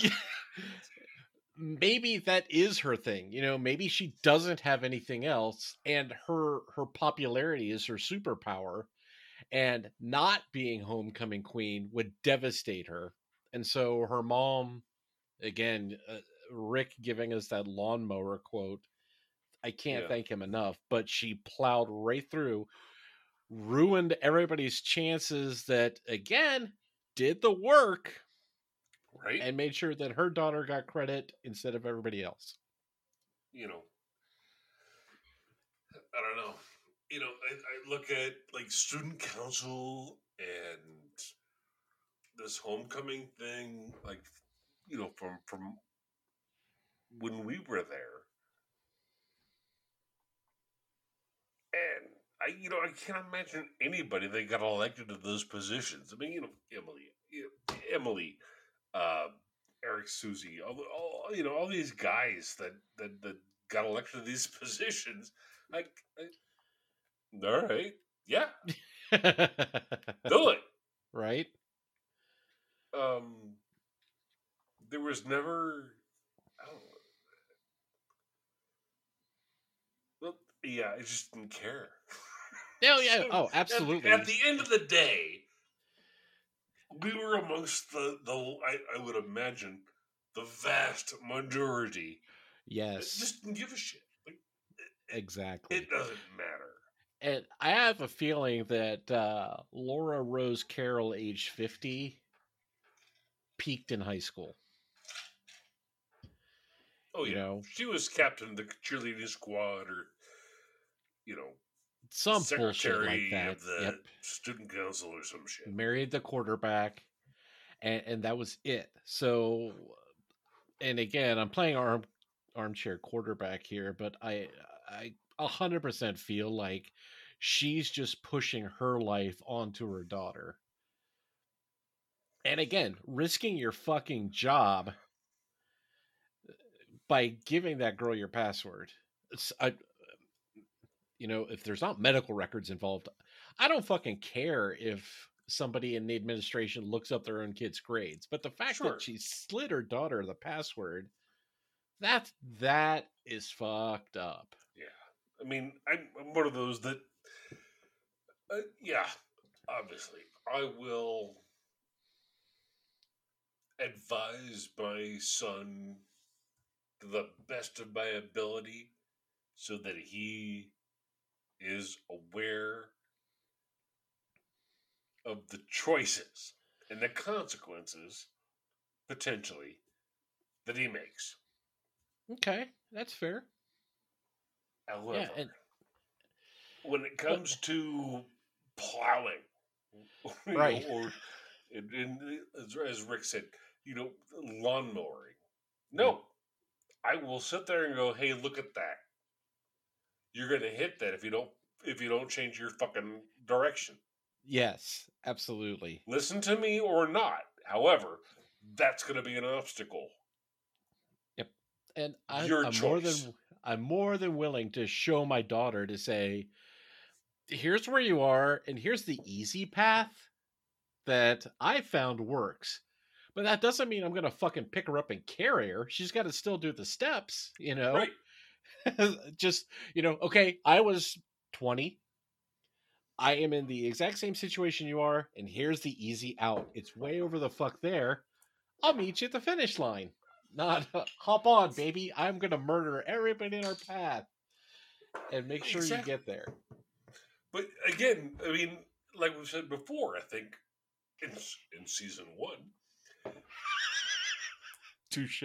Speaker 1: maybe that is her thing. You know, maybe she doesn't have anything else, and her her popularity is her superpower, and not being homecoming queen would devastate her. And so her mom, again, uh, Rick giving us that lawnmower quote. I can't
Speaker 2: Yeah.
Speaker 1: thank him enough, but she plowed right through, ruined everybody's chances that again did the work
Speaker 2: Right?
Speaker 1: and made sure that her daughter got credit instead of everybody else.
Speaker 2: you know, I don't know. You know, I, I look at like student council and this homecoming thing, like you know, from from when we were there, and I, you know, I can't imagine anybody that got elected to those positions. I mean, you know, Emily, Emily, uh, Eric Susie, all, all you know, all these guys that that that got elected to these (laughs) positions. Like, I, all right, yeah, (laughs) do it.
Speaker 1: right?
Speaker 2: Um, there was never. I don't. Well, yeah, I just didn't care. (laughs)
Speaker 1: Yeah.
Speaker 2: So,
Speaker 1: Oh,
Speaker 2: at-
Speaker 1: absolutely.
Speaker 2: At, the end of the day, we were amongst the the I, I would imagine the vast majority
Speaker 1: yes,
Speaker 2: just didn't give a shit. Like,
Speaker 1: exactly.
Speaker 2: it doesn't matter.
Speaker 1: and I have a feeling that uh, Laura Rose Carroll, age fifty, peaked in high school.
Speaker 2: Oh
Speaker 1: You
Speaker 2: yeah,
Speaker 1: know.
Speaker 2: she was captain of the cheerleading squad, or you know,
Speaker 1: Some bullshit
Speaker 2: secretary
Speaker 1: like that.
Speaker 2: the
Speaker 1: Yep.
Speaker 2: student council or some shit.
Speaker 1: married the quarterback and and that was it so and again i'm playing arm armchair quarterback here but i i 100% feel like she's just pushing her life onto her daughter and again risking your fucking job uh, by giving that girl your password I, you know if there's not medical records involved I don't fucking care if somebody in the administration looks up their own kid's grades, but the fact
Speaker 2: Sure.
Speaker 1: that she slid her daughter the password, that that is fucked up.
Speaker 2: Yeah, I mean, I'm, I'm one of those that, uh, yeah, obviously, I will advise my son to the best of my ability so that he is aware of the choices and the consequences potentially that he makes.
Speaker 1: Okay, that's fair.
Speaker 2: However,
Speaker 1: Yeah, and
Speaker 2: when it comes to plowing, (laughs) you know,
Speaker 1: Right.
Speaker 2: or as, as Rick said, you know, lawn mowing. No, I will sit there and go, "Hey, look at that." You're going to hit that if you don't if you don't change your fucking direction.
Speaker 1: Yes, absolutely.
Speaker 2: Listen to me or not. However, that's going to be an obstacle. Yep.
Speaker 1: And I,
Speaker 2: Your
Speaker 1: I'm more than I'm more than willing to show my daughter to say, here's where you are, and here's the easy path that I found works. But that doesn't mean I'm gonna fucking pick her up and carry her. She's got to still do the steps, you know.
Speaker 2: Right. (laughs)
Speaker 1: Just you know, okay. I was 20. I am in the exact same situation you are, and here's the easy out. It's way over the fuck there. I'll meet you at the finish line. Not uh, hop on, baby. I'm gonna murder everybody in our path and make sure
Speaker 2: Exactly.
Speaker 1: you get there.
Speaker 2: But again, I mean, like we've said before, I think in in season one,
Speaker 1: Touche.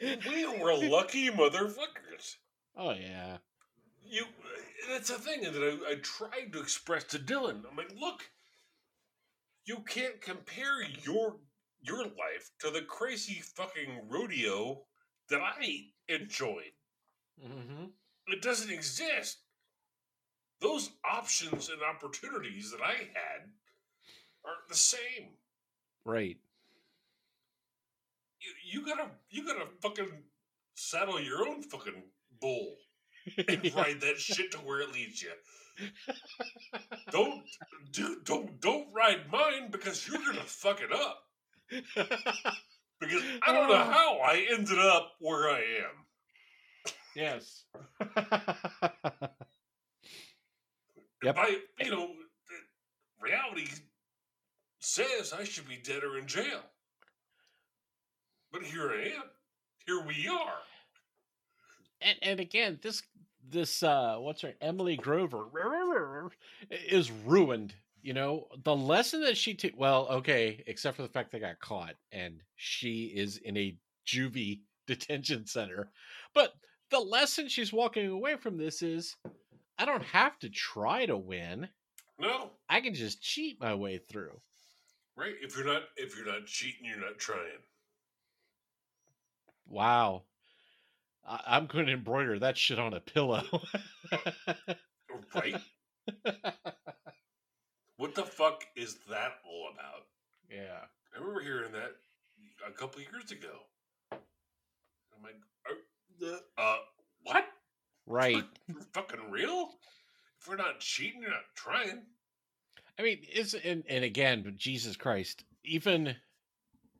Speaker 2: We were lucky motherfuckers.
Speaker 1: Oh yeah.
Speaker 2: You, that's the thing that I, I tried to express to Dylan. I'm like, look, you can't compare your your life to the crazy fucking rodeo that I enjoyed.
Speaker 1: Mm-hmm.
Speaker 2: It doesn't exist. Those options and opportunities that I had aren't the same.
Speaker 1: Right.
Speaker 2: You, you gotta you gotta fucking saddle your own fucking bull and (laughs) ride that shit to where it leads you. Don't dude, don't don't ride mine because you're gonna fuck it up. Because I don't know oh. how I ended up where I am.
Speaker 1: yes. (laughs) Yep.
Speaker 2: I you know reality says I should be dead or in jail. But here I am. Here we are.
Speaker 1: and and again, this this uh what's her Emily Grover is ruined. You know, the lesson that she took well, okay, except for the fact they got caught and she is in a juvie (laughs) detention center. But the lesson she's walking away from this is I don't have to try to win.
Speaker 2: No,
Speaker 1: I can just cheat my way through.
Speaker 2: right? If you're not if you're not cheating, you're not trying.
Speaker 1: Wow. I- I'm going to embroider that shit on a pillow.
Speaker 2: Right? (laughs) what the fuck is that all about?
Speaker 1: yeah.
Speaker 2: I remember hearing that a couple years ago. I'm like, uh, uh what?
Speaker 1: Right.
Speaker 2: Fucking real? If we're not cheating, you're not trying.
Speaker 1: I mean, it's and, and again, Jesus Christ, even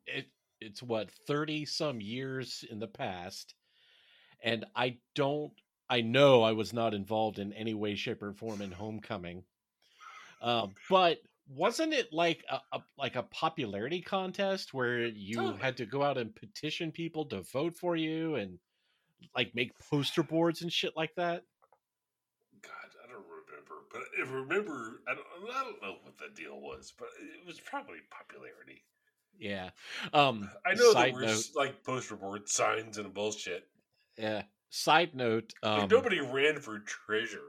Speaker 1: it it's what, 30 some years in the past, and I don't I know I was not involved in any way, shape, or form in homecoming. Um, but wasn't it like a, a like a popularity contest where you had to go out and petition people to vote for you and like make poster boards and shit like that?
Speaker 2: God, I don't remember. But if I remember, I don't, I don't know what the deal was, but it was probably popularity.
Speaker 1: Yeah. Um (laughs)
Speaker 2: I know there were
Speaker 1: note,
Speaker 2: like poster board signs and bullshit.
Speaker 1: yeah. Side note, um
Speaker 2: Like nobody ran for treasurer.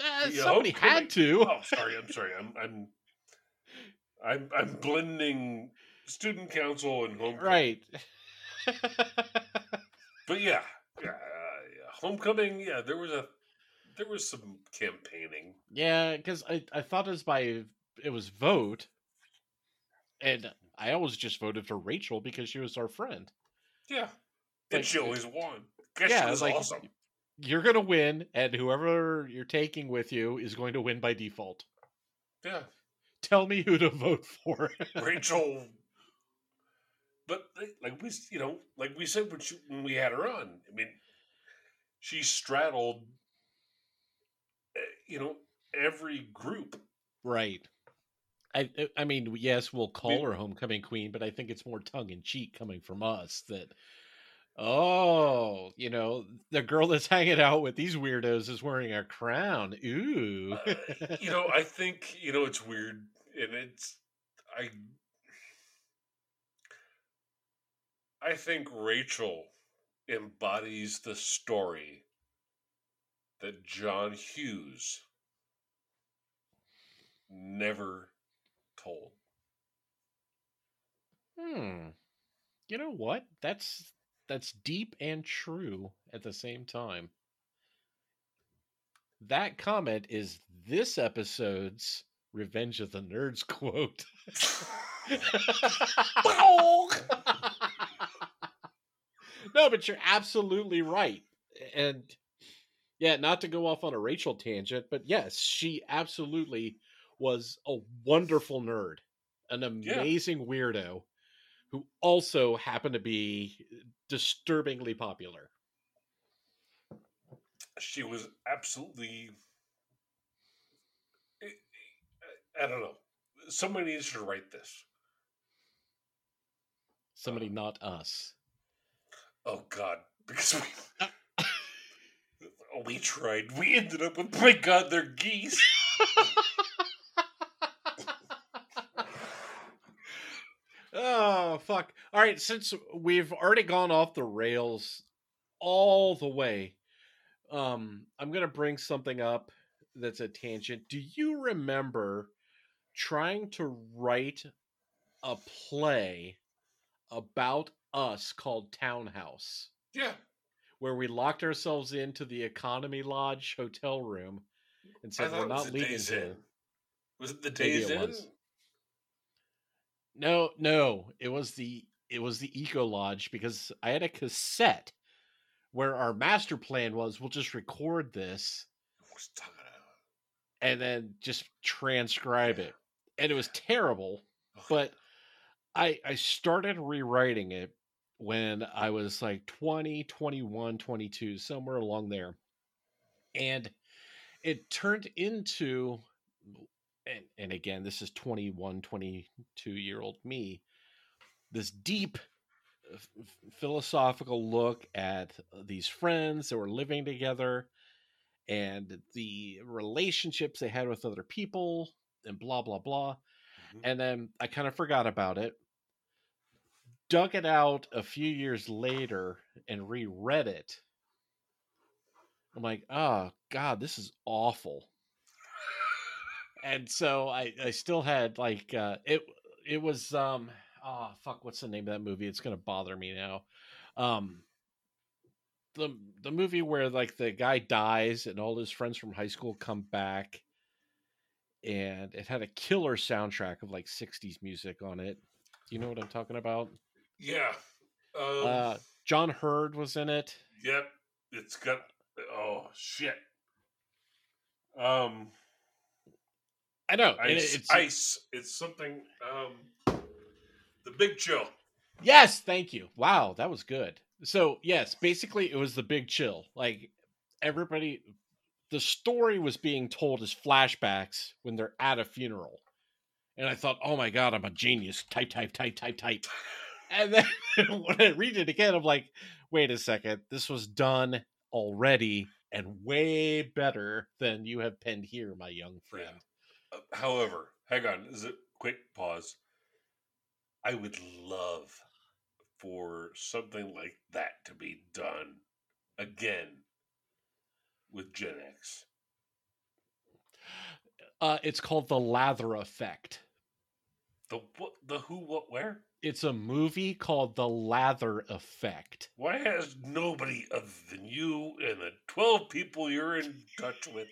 Speaker 1: Uh, somebody
Speaker 2: homecoming-
Speaker 1: had to.
Speaker 2: Oh, sorry. I'm sorry. I'm I'm I'm, I'm blending student council and (laughs) homecoming.
Speaker 1: Right. (laughs)
Speaker 2: But yeah, yeah, yeah. Homecoming. Yeah, there was a there was some campaigning.
Speaker 1: yeah, because I, I thought it was by it was vote, and I always just voted for Rachel because she was our friend.
Speaker 2: Yeah, and
Speaker 1: Like,
Speaker 2: she always won. Guess
Speaker 1: yeah,
Speaker 2: she was
Speaker 1: like-
Speaker 2: awesome.
Speaker 1: You're gonna win, and whoever you're taking with you is going to win by default.
Speaker 2: Yeah,
Speaker 1: Tell me who to vote for.
Speaker 2: Rachel. (laughs) But like- like we, you know, like we said when, she, when we had her on, I mean, she straddled, eh, you know, every group.
Speaker 1: right. I I- I mean, yes, we'll call her homecoming queen, but I think it's more tongue in cheek coming from us that. Oh, you know, the girl that's (laughs) hanging out with these weirdos is wearing a crown. Ooh.
Speaker 2: Uh, you know, I think you know it's weird, and it's I. I think Rachel embodies the story that John Hughes never told.
Speaker 1: Hmm. You know what? That's that's deep and true at the same time. That comment is this episode's Revenge of the Nerds quote. (laughs) no, but you're absolutely right. And yeah, not to go off on a Rachel tangent, but yes, she absolutely was a wonderful nerd, an amazing yeah. weirdo who also happened to be uh, disturbingly popular.
Speaker 2: She was absolutely. I don't know. Somebody needs to write this.
Speaker 1: Somebody, not us.
Speaker 2: Oh God, (laughs) because we uh, (laughs) we tried. We ended up with my God, they're geese. (laughs)
Speaker 1: oh fuck! All right, since we've already gone off the rails all the way, um, I'm gonna bring something up that's a tangent. Do you remember trying to write a play about us called Townhouse?
Speaker 2: Yeah.
Speaker 1: Where we locked ourselves into the Economy Lodge hotel room and said we're not leaving here.
Speaker 2: Was it the Days Inn?
Speaker 1: No, no, it was the it was the Eco Lodge because I had a cassette where our master plan was we'll just record this and then just transcribe it. And it was terrible, but I I started rewriting it when I was like 20, 21, 22, somewhere along there. And it turned into and, and again, this is 21, 22 year old me, this deep philosophical look at these friends that were living together and the relationships they had with other people and blah blah blah. Mm-hmm. and then i kind of forgot about it dug it out a few years later and reread it. I'm like oh god this is awful and so i i still had like uh it it was um oh fuck, what's the name of that movie? It's gonna bother me now. Um, the the movie where like the guy dies and all his friends from high school come back, and it had a killer soundtrack of like '60s music on it. Do you know what I'm talking about?
Speaker 2: Yeah.
Speaker 1: Um, uh, John Heard was in it.
Speaker 2: Yep. It's got oh shit. Um.
Speaker 1: I know.
Speaker 2: Ice. It's, ice. It's something. Um. The Big Chill.
Speaker 1: Yes, thank you. Wow, that was good. So, yes, basically it was the Big Chill. Like everybody the story was being told as flashbacks when they're at a funeral. And I thought, "Oh my god, I'm a genius." Type type type type type. And then (laughs) when I read it again, I'm like, "Wait a second. This was done already and way better than you have penned here, my young friend."
Speaker 2: Yeah. Uh, however, hang on. Is it quick pause? I would love for something like that to be done again with Gen X.
Speaker 1: Uh, it's called the Lather Effect.
Speaker 2: The what? The who? What? Where?
Speaker 1: It's a movie called The Lather Effect.
Speaker 2: Why has nobody other than you and the twelve people you're in touch with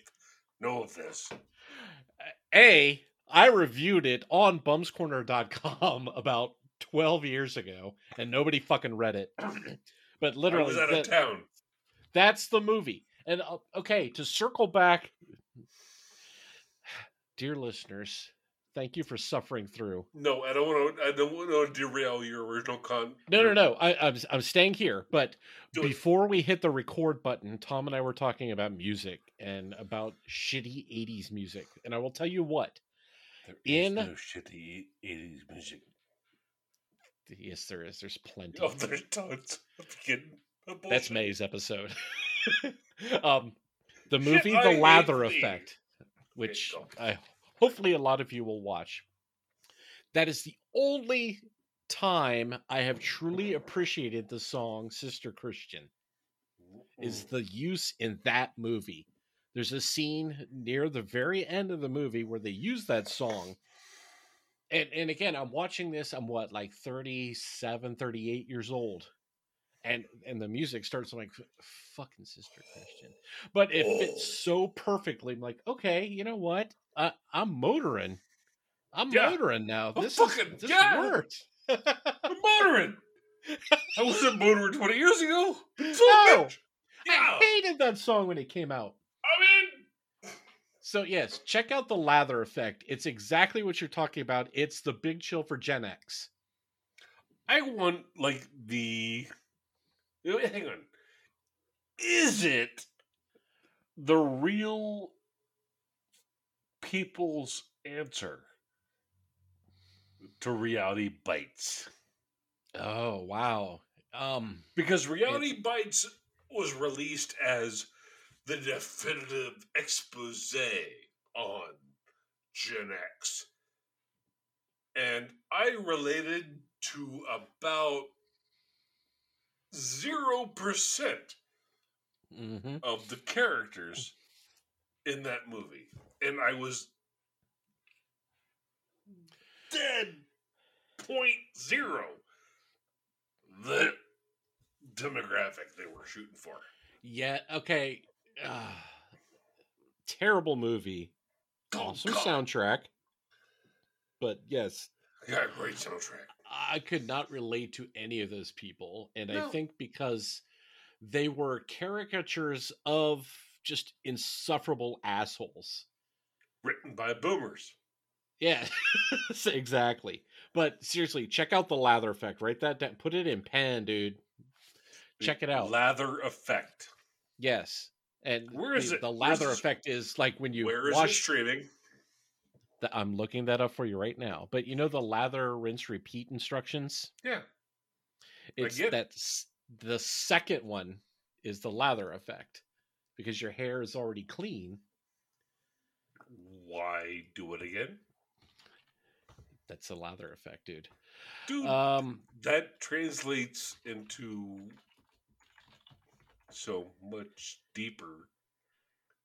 Speaker 2: know of this?
Speaker 1: A, I reviewed it on bumscorner.com (laughs) about 12 years ago and nobody fucking read it. (clears throat) but literally, I
Speaker 2: was out of town.
Speaker 1: That's the movie. And uh, okay, to circle back, (sighs) dear listeners, thank you for suffering through.
Speaker 2: No, I don't want to. I don't want to derail your original con.
Speaker 1: No, no, no. I, I'm I'm staying here. But Do before it. we hit the record button, Tom and I were talking about music and about shitty '80s music, and I will tell you what.
Speaker 2: There is in no shitty '80s music.
Speaker 1: Yes, there is. There's plenty.
Speaker 2: Oh, there's tons.
Speaker 1: That's May's episode. (laughs) um, the movie Shit, The Lather Effect, which I hopefully a lot of you will watch. That is the only time I have truly appreciated the song Sister Christian. Is the use in that movie. There's a scene near the very end of the movie where they use that song and and again i'm watching this i'm what like 37 38 years old and and the music starts I'm like fucking sister Christian, but it
Speaker 2: Oh.
Speaker 1: fits so perfectly. I'm like, okay, you know what? I, I'm motoring. I'm
Speaker 2: Yeah.
Speaker 1: motoring now.
Speaker 2: I'm
Speaker 1: This
Speaker 2: fucking-
Speaker 1: is, this
Speaker 2: yeah.
Speaker 1: worked.
Speaker 2: I'm motoring. I wasn't motoring 20 years ago. So (laughs)
Speaker 1: No.
Speaker 2: bitch.
Speaker 1: I hated that song when it came out. So yes, check out the lather effect. It's exactly what you're talking about. It's the big chill for Gen X.
Speaker 2: I want like the. Hang on. Is it the real people's answer to reality bites?
Speaker 1: Oh wow. Um
Speaker 2: Because reality bites was released as the definitive expose on Gen X. And I related to about 0%
Speaker 1: mhm.
Speaker 2: of the characters in that movie. And I was dead point zero the demographic they were shooting for.
Speaker 1: yeah, okay. Uh, (sighs) terrible movie.
Speaker 2: Oh,
Speaker 1: Awesome
Speaker 2: God.
Speaker 1: soundtrack. But yes,
Speaker 2: Yeah, great soundtrack.
Speaker 1: I could not relate to any of those people. And I think because they were caricatures of just insufferable assholes.
Speaker 2: Written by boomers.
Speaker 1: Yeah, (laughs) exactly. But seriously, check out the lather effect. Write that down. Put it in pen, dude. Check it out.
Speaker 2: Lather effect.
Speaker 1: Yes. And
Speaker 2: Where is
Speaker 1: the,
Speaker 2: it?
Speaker 1: the
Speaker 2: Where's
Speaker 1: lather
Speaker 2: this-
Speaker 1: effect is like when you
Speaker 2: Where is it
Speaker 1: wash.
Speaker 2: streaming?
Speaker 1: The, I'm looking that up for you right now. But you know the lather, rinse, repeat instructions.
Speaker 2: Yeah.
Speaker 1: It's that the second one is the lather effect because your hair is already clean.
Speaker 2: Why do it again?
Speaker 1: That's the lather effect, dude.
Speaker 2: Dude,
Speaker 1: Um,
Speaker 2: that translates into so much deeper.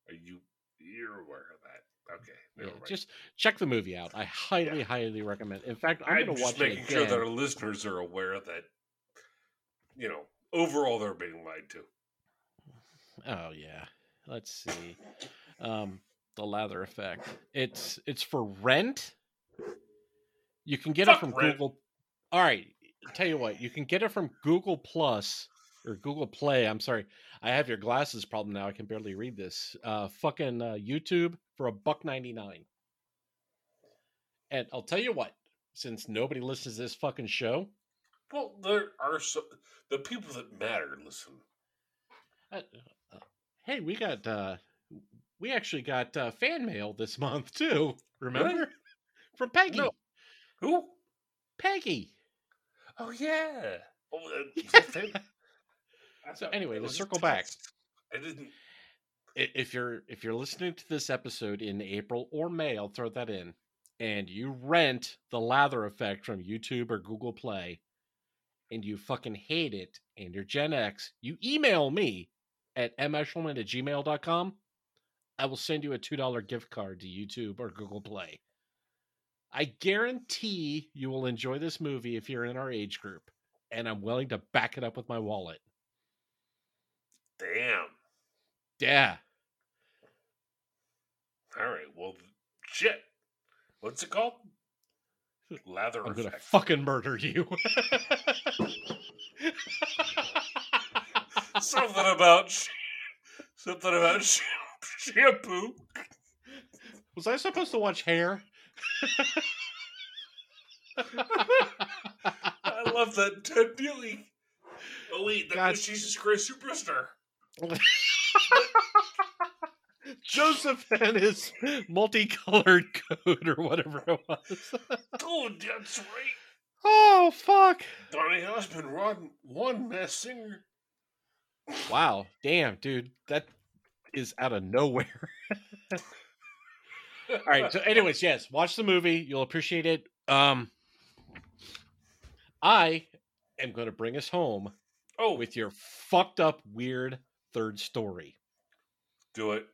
Speaker 2: Are you you're aware of that? Okay,
Speaker 1: yeah,
Speaker 2: mind.
Speaker 1: just check the movie out. I highly,
Speaker 2: Yeah.
Speaker 1: highly recommend. In fact, I'm,
Speaker 2: I'm,
Speaker 1: gonna
Speaker 2: just
Speaker 1: watch it
Speaker 2: making
Speaker 1: again.
Speaker 2: sure that our listeners are aware that you know overall they're being lied to.
Speaker 1: Oh yeah. Let's see. Um the lather effect. It's it's for rent. You can get
Speaker 2: Fuck
Speaker 1: it from
Speaker 2: Rent.
Speaker 1: Google. All right, tell you what, you can get it from Google Plus or Google Play. I'm sorry. I have your glasses problem now. I can barely read this. Uh fucking uh, YouTube for a buck 99. And I'll tell you what, since nobody listens to this fucking show,
Speaker 2: Well, there are so the people that matter. Listen,
Speaker 1: Uh, uh, hey, we got uh we actually got uh, fan mail this month too. Remember? (laughs) From Peggy.
Speaker 2: No. who?
Speaker 1: Peggy.
Speaker 2: Oh yeah. Oh, uh, (laughs)
Speaker 1: Yeah.
Speaker 2: is that them? I
Speaker 1: So anyway, let's circle back.
Speaker 2: I didn't.
Speaker 1: If you're if you're listening to this episode in April or May, I'll throw that in, and you rent the lather effect from YouTube or Google Play, and you fucking hate it, and you're Gen X, you email me at mshulman at gmail.com. I will send you a $2 gift card to YouTube or Google Play. I guarantee you will enjoy this movie if you're in our age group, and I'm willing to back it up with my wallet.
Speaker 2: Damn.
Speaker 1: Yeah.
Speaker 2: All right. Well, shit. What's it called? Lather
Speaker 1: I'm gonna fucking murder you. (laughs)
Speaker 2: something about sh- something about sh- shampoo.
Speaker 1: Was I supposed to watch Hair?
Speaker 2: I love that Ted Neeley. Oh wait, that
Speaker 1: God.
Speaker 2: was Jesus Christ Superstar. (laughs)
Speaker 1: Joseph and his multicolored coat or whatever it was. (laughs)
Speaker 2: Oh, that's right.
Speaker 1: oh fuck!
Speaker 2: Donny Osmond, Ron, one mass singer.
Speaker 1: Wow, damn, dude, that is out of nowhere. (laughs) All right. So, anyways, yes, watch the movie. You'll appreciate it. Um, I am going to bring us home
Speaker 2: oh,
Speaker 1: with your fucked up, weird third story.
Speaker 2: do it.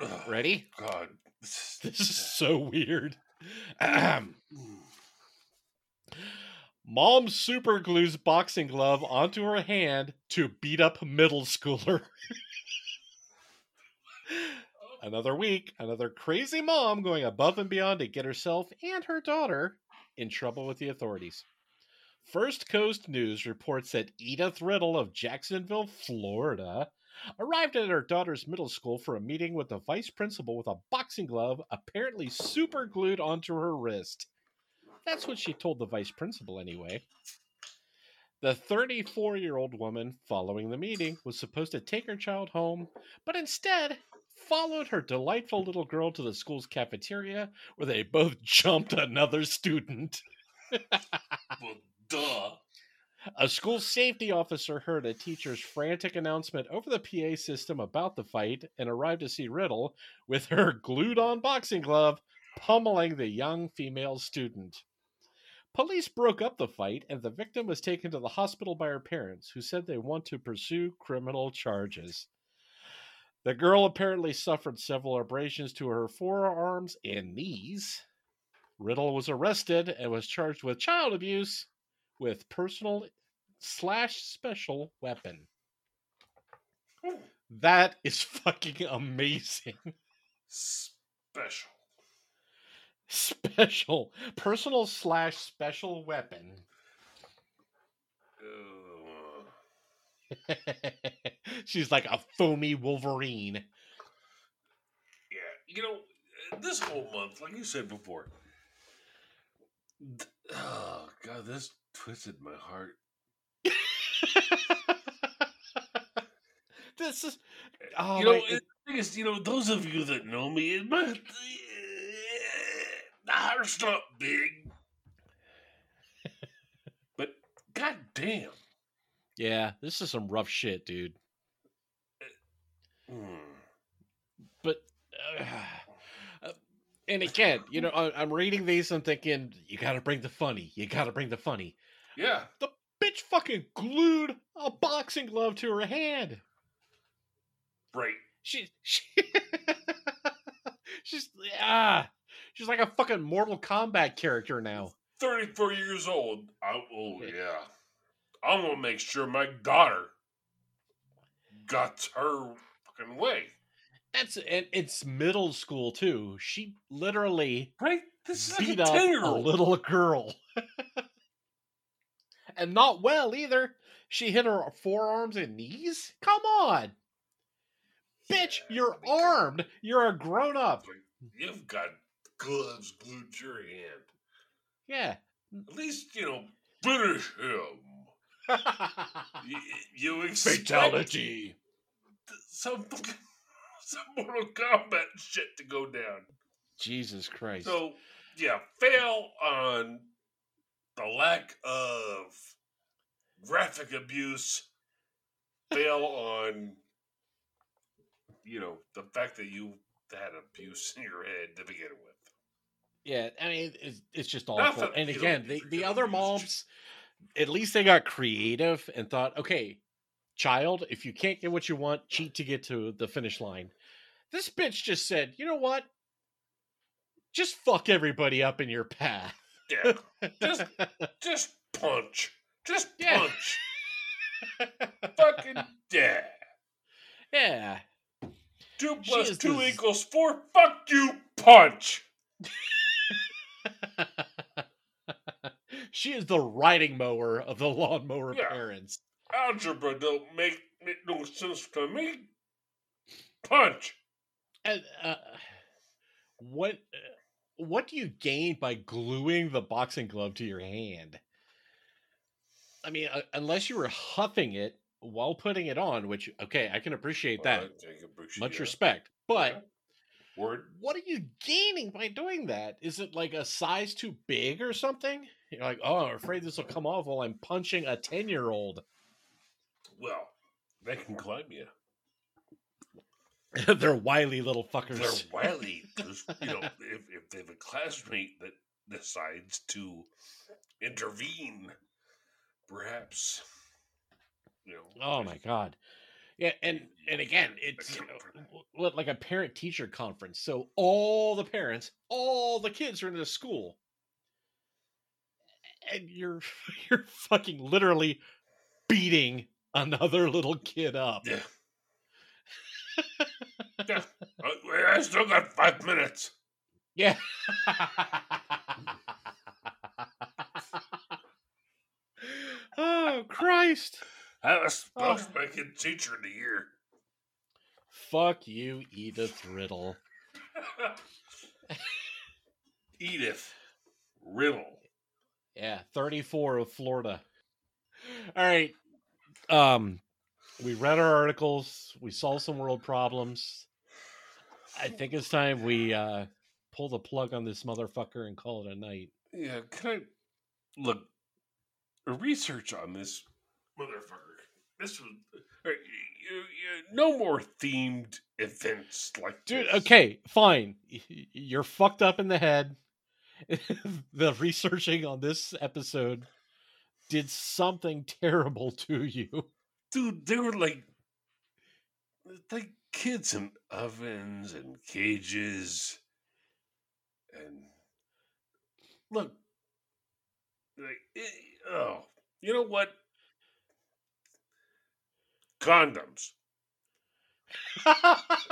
Speaker 2: Ugh,
Speaker 1: Ready? (sighs)
Speaker 2: God,
Speaker 1: This is (laughs) (sighs) so weird. Mom super glues boxing glove onto her hand to beat up middle schooler. (laughs) another week, another crazy mom going above and beyond to get herself and her daughter in trouble with the authorities. First Coast News reports that Edith Riddle of Jacksonville, Florida, arrived at her daughter's middle school for a meeting with the vice principal with a boxing glove apparently super glued onto her wrist. That's what she told the vice principal, anyway. The 34 year old woman, following the meeting, was supposed to take her child home, but instead followed her delightful little girl to the school's cafeteria where they both (laughs) jumped another student. (laughs)
Speaker 2: well, duh.
Speaker 1: A school safety officer heard a teacher's frantic announcement over the PA system about the fight and arrived to see Riddle with her glued on boxing glove pummeling the young female student. Police broke up the fight and the victim was taken to the hospital by her parents, who said they want to pursue criminal charges. The girl apparently suffered several abrasions to her forearms and knees. Riddle was arrested and was charged with child abuse with personal slash special weapon. That is (laughs) fucking amazing.
Speaker 2: Special.
Speaker 1: Special. Personal slash special weapon. (laughs) She's like a foamy Wolverine.
Speaker 2: yeah, you know, this whole month, like you said before, th- oh god, this twisted my heart. (laughs)
Speaker 1: this is oh,
Speaker 2: you know,
Speaker 1: my-
Speaker 2: it- the thing is, you know, those of you that know me, it might, the heart's not big, but god damn.
Speaker 1: yeah, this is some rough shit, dude.
Speaker 2: Hmm.
Speaker 1: But uh, and again, you know, I'm reading these and thinking, you got to bring the funny. You got to bring the funny.
Speaker 2: Yeah, The
Speaker 1: Bitch fucking glued a boxing glove to her hand.
Speaker 2: right.
Speaker 1: She, she (laughs) she's ah, she's like a fucking Mortal Kombat character now.
Speaker 2: 34 years old. I, oh, yeah. I'm going to make sure my daughter got her fucking way.
Speaker 1: That's and it's middle school too. She literally
Speaker 2: Right? This is like a
Speaker 1: up
Speaker 2: 10 year
Speaker 1: a
Speaker 2: old.
Speaker 1: little girl, (laughs) and not well either. She hit her forearms and knees. Come on, bitch! You're armed. You're a grown up.
Speaker 2: You've got gloves glued to your hand.
Speaker 1: Yeah.
Speaker 2: At least, you know, finish him. You, you expect some fucking (laughs) some Mortal Kombat shit to go down.
Speaker 1: Jesus Christ.
Speaker 2: So, yeah, fail on the lack of graphic abuse. Fail (laughs) on, you know, the fact that you had abuse in your head to begin with.
Speaker 1: Yeah, I mean, it's, it's just awful.
Speaker 2: that
Speaker 1: And again, the, the other moms, at least they got creative and thought, okay, child, if you can't get what you want, cheat to get to the finish line. This bitch just said, you know what? Just fuck everybody up in your path.
Speaker 2: Yeah, just just punch, just
Speaker 1: Yeah.
Speaker 2: punch, (laughs) fucking yeah.
Speaker 1: yeah.
Speaker 2: Two plus two equals four. Fuck you, punch. (laughs)
Speaker 1: she is the riding mower of the lawnmower
Speaker 2: Yeah.
Speaker 1: parents.
Speaker 2: Algebra don't make, make no sense to me. Punch.
Speaker 1: And uh, what uh, what do you gain by gluing the boxing glove to your hand? I mean, uh, unless you were huffing it while putting it on, which okay, I can appreciate that.
Speaker 2: Can appreciate
Speaker 1: Much
Speaker 2: that.
Speaker 1: respect. But
Speaker 2: Yeah. Word.
Speaker 1: what are you gaining by doing that? Is it like a size too big or something? You're like, oh, I'm afraid this will come off while I'm punching a ten year old.
Speaker 2: Well, they can climb you. (laughs)
Speaker 1: They're wily little fuckers.
Speaker 2: They're wily because you know if, if they have a classmate that decides to intervene, perhaps you know.
Speaker 1: Oh my god. Yeah, and and again, it's
Speaker 2: that.
Speaker 1: what like a parent teacher conference. So all the parents, all the kids are in the school. and you're (laughs) you're fucking literally beating another little kid up.
Speaker 2: Yeah. Yeah. I, I still got five minutes.
Speaker 1: Yeah. (laughs) oh Christ!
Speaker 2: I was supposed to make it teacher of the year.
Speaker 1: Fuck you, Edith Riddle. (laughs)
Speaker 2: Edith Riddle.
Speaker 1: Yeah, 34 of Florida. All right. Um we read our articles, we saw some world problems. I (sighs) think it's time we uh pull the plug on this motherfucker and call it a night.
Speaker 2: Yeah, can I look research on this motherfucker? This was uh, you, you, no more themed events like
Speaker 1: Dude,
Speaker 2: this.
Speaker 1: okay, fine. You're fucked up in the head. (laughs) the researching on this episode did something (laughs) terrible to you.
Speaker 2: Dude, they were like like kids in ovens and cages, and look, like eh, oh, you know what? Condoms. (laughs)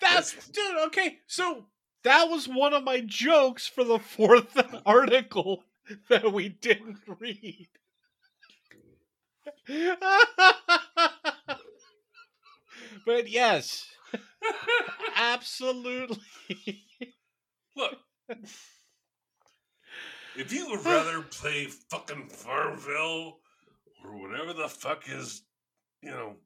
Speaker 1: That's dude, okay. So that was one of my jokes for the fourth (laughs) article that we didn't read. (laughs) but yes, (laughs) absolutely.
Speaker 2: Look, if you would rather play fucking Farmville or whatever the fuck is, you know,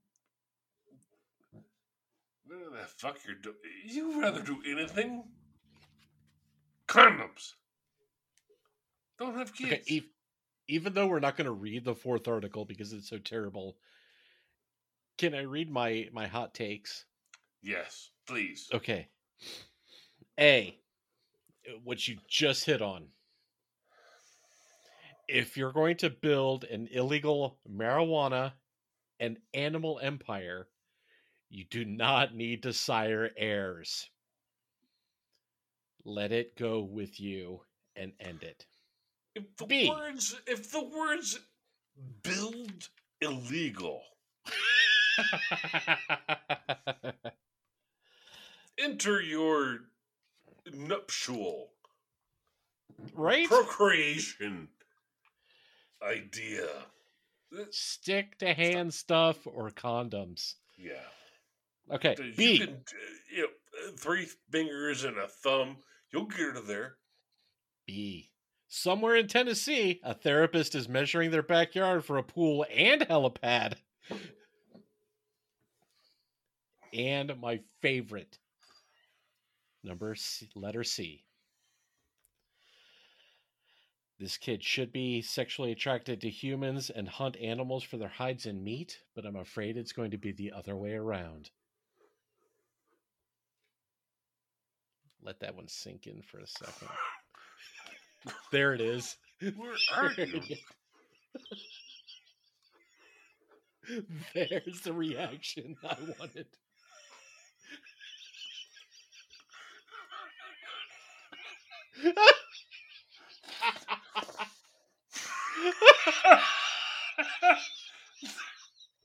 Speaker 2: whatever the fuck you're doing, you rather do anything. Condoms. Don't have kids.
Speaker 1: Okay, ev- even though we're not going to read the fourth article because it's so terrible, can I read my my hot takes?
Speaker 2: yes, please.
Speaker 1: Okay. A, what you just hit on. If you're going to build an illegal marijuana and animal empire, you do not need to sire heirs. Let it go with you and end it.
Speaker 2: If the
Speaker 1: B.
Speaker 2: words, if the words build illegal enter your nuptial
Speaker 1: right?
Speaker 2: procreation idea.
Speaker 1: Stick to hand stuff or condoms.
Speaker 2: Yeah.
Speaker 1: Okay.
Speaker 2: You
Speaker 1: B.
Speaker 2: can, you know, three fingers and a thumb. You'll get her there.
Speaker 1: B. Somewhere in Tennessee, a therapist is measuring their backyard for a pool and helipad. And my favorite, number C, letter C. This kid should be sexually attracted to humans and hunt animals for their hides and meat, but I'm afraid it's going to be the other way around. Let that one sink in for a second. (laughs) There it is.
Speaker 2: Where are (laughs) you?
Speaker 1: There's the reaction I wanted. (laughs)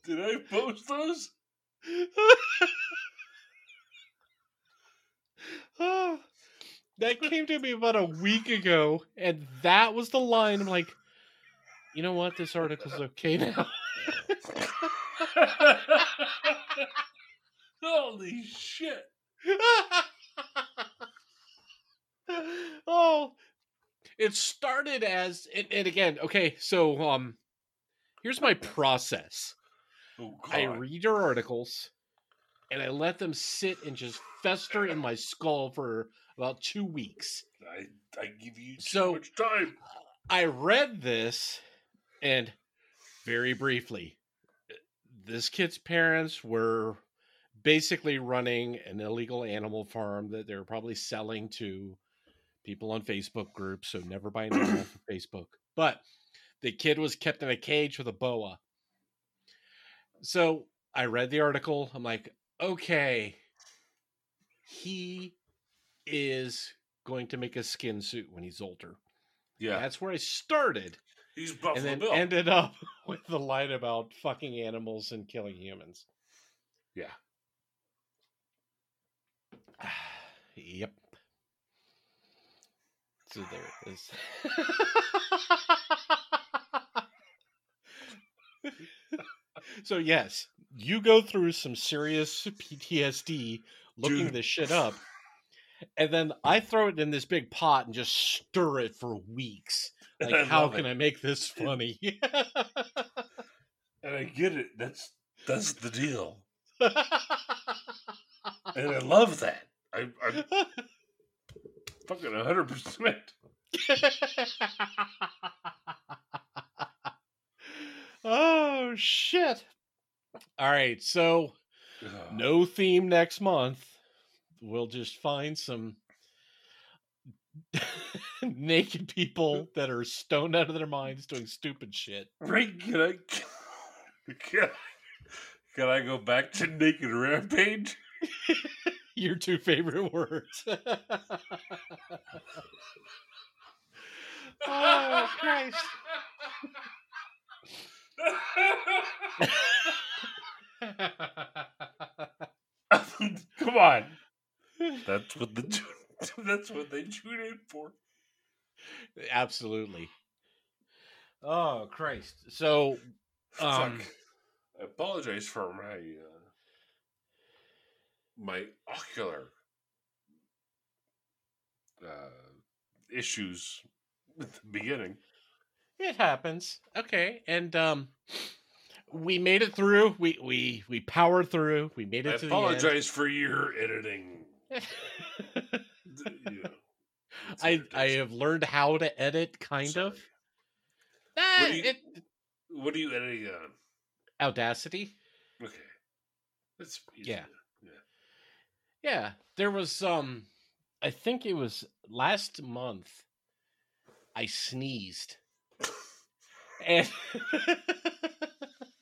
Speaker 2: Did I post those?
Speaker 1: Ah, that came to me about a week ago, and that was the line. I'm like, you know what? This article's okay now. (laughs)
Speaker 2: Holy shit. (laughs)
Speaker 1: oh, it started as, and, and again, okay, so um, here's my process.
Speaker 2: Oh,
Speaker 1: I read your articles, and I let them sit and just fester in my skull for about two weeks.
Speaker 2: I, I give you
Speaker 1: So-
Speaker 2: much time.
Speaker 1: I read this, and very briefly, this kid's parents were basically running an illegal animal farm that they're probably selling to people on Facebook groups. So never buy an animal from (clears throat) Facebook. But the kid was kept in a cage with a boa. So I read the article. I'm like, okay, he is going to make a skin suit when he's older.
Speaker 2: Yeah,
Speaker 1: That's where I started,
Speaker 2: he's Buffalo
Speaker 1: and then
Speaker 2: Bill.
Speaker 1: ended up (laughs) with the line about fucking animals and killing humans.
Speaker 2: yeah, (sighs)
Speaker 1: yep. So there it is. (laughs) so yes, you go through some serious PTSD looking
Speaker 2: Dude.
Speaker 1: this shit up. And then I throw it in this big pot and just stir it for weeks. (laughs) Like, how can
Speaker 2: it.
Speaker 1: I make this (laughs) funny?
Speaker 2: And I get it. That's that's the deal, and I (laughs) love that. I, I'm fucking hundred percent.
Speaker 1: oh shit. All right, so no theme next month. We'll just find some (laughs) naked people that are stoned out of their minds doing stupid shit.
Speaker 2: Right? Can I? Can I, can I go back to naked rampage? (laughs)
Speaker 1: Your two favorite words. oh Christ. (laughs)
Speaker 2: Come on. That's what the (laughs) that's what they tune in for.
Speaker 1: Absolutely. Oh Christ. So um
Speaker 2: Fuck. I apologize for my uh, my ocular uh, issues at the beginning.
Speaker 1: it happens. Okay. And um we made it through. We we we powered through. We made it
Speaker 2: I apologize for your editing.
Speaker 1: The end.
Speaker 2: th- you know, it's
Speaker 1: I I have learned how to edit kind of.
Speaker 2: Sorry.
Speaker 1: Ah,
Speaker 2: What do you-
Speaker 1: it,
Speaker 2: What are you editing on?
Speaker 1: Audacity.
Speaker 2: Okay, that's easy.
Speaker 1: Yeah.
Speaker 2: yeah.
Speaker 1: Yeah, there was um I think it was last month I sneezed. (laughs) and (laughs)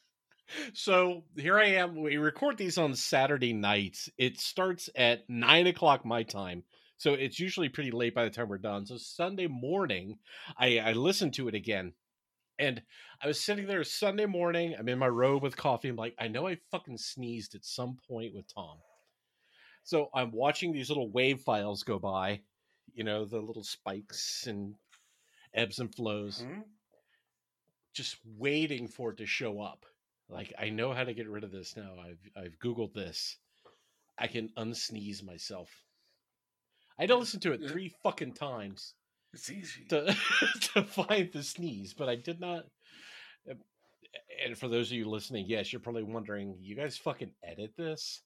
Speaker 1: so here I am. We record these on Saturday nights. It starts at nine o'clock my time. So it's usually pretty late by the time we're done. So Sunday morning, I, I listened to it again. And I was sitting there Sunday morning. I'm in my robe with coffee. I'm like, I know I fucking sneezed at some point with Tom. So I'm watching these little wave files go by, you know, the little spikes and ebbs and flows,
Speaker 2: Hmm?
Speaker 1: just waiting for it to show up. Like I know how to get rid of this now. I've I've googled this. I can unsneeze myself. I had to listen to it three fucking times
Speaker 2: It's easy.
Speaker 1: to (laughs) to find the sneeze, but I did not. uh, And for those of you listening, yes, you're probably wondering, you guys fucking edit this?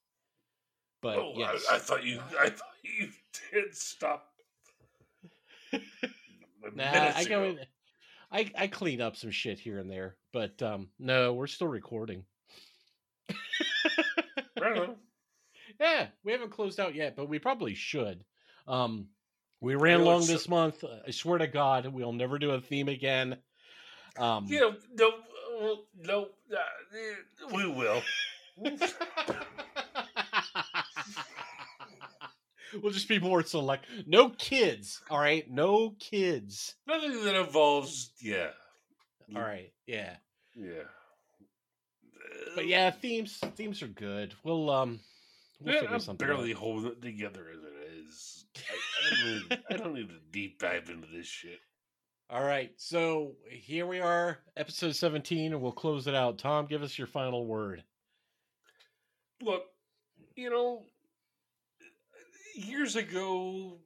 Speaker 1: But
Speaker 2: oh,
Speaker 1: yes,
Speaker 2: I, I thought you. I thought (laughs) you did stop. (laughs)
Speaker 1: Nah, I go in. I I clean up some shit here and there, but um, no, we're still recording. (laughs) Yeah, we haven't closed out yet, but we probably should. Um, we ran long this month. I swear to God, we'll never do a theme again. Um,
Speaker 2: You know, no, uh, no, uh, we will. (laughs)
Speaker 1: we'll just be more select. No kids, all right? No kids.
Speaker 2: Nothing that involves, yeah,
Speaker 1: All right, yeah.
Speaker 2: yeah.
Speaker 1: But yeah, themes themes are good. We'll um, we'll
Speaker 2: Yeah,
Speaker 1: figure
Speaker 2: I'm
Speaker 1: something
Speaker 2: barely
Speaker 1: out.
Speaker 2: holding it together as it is. I, I, don't need, I don't need to deep dive into this shit.
Speaker 1: All right, so here we are, episode 17, and we'll close it out. Tom, give us your final word.
Speaker 2: Look, you know, years ago,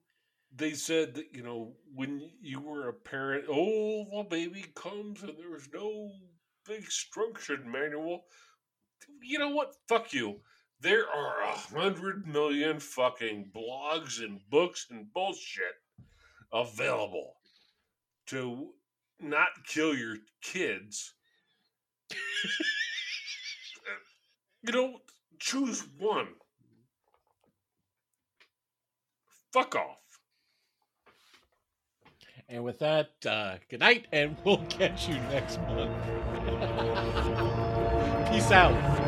Speaker 2: they said that, you know, when you were a parent, oh, the baby comes and there's no big instruction manual. You know what? Fuck you. There are a hundred million fucking blogs and books and bullshit available to not kill your kids. you know, choose one. Fuck off.
Speaker 1: And with that, uh, good night, and (laughs) we'll catch you next month. (laughs) Peace out.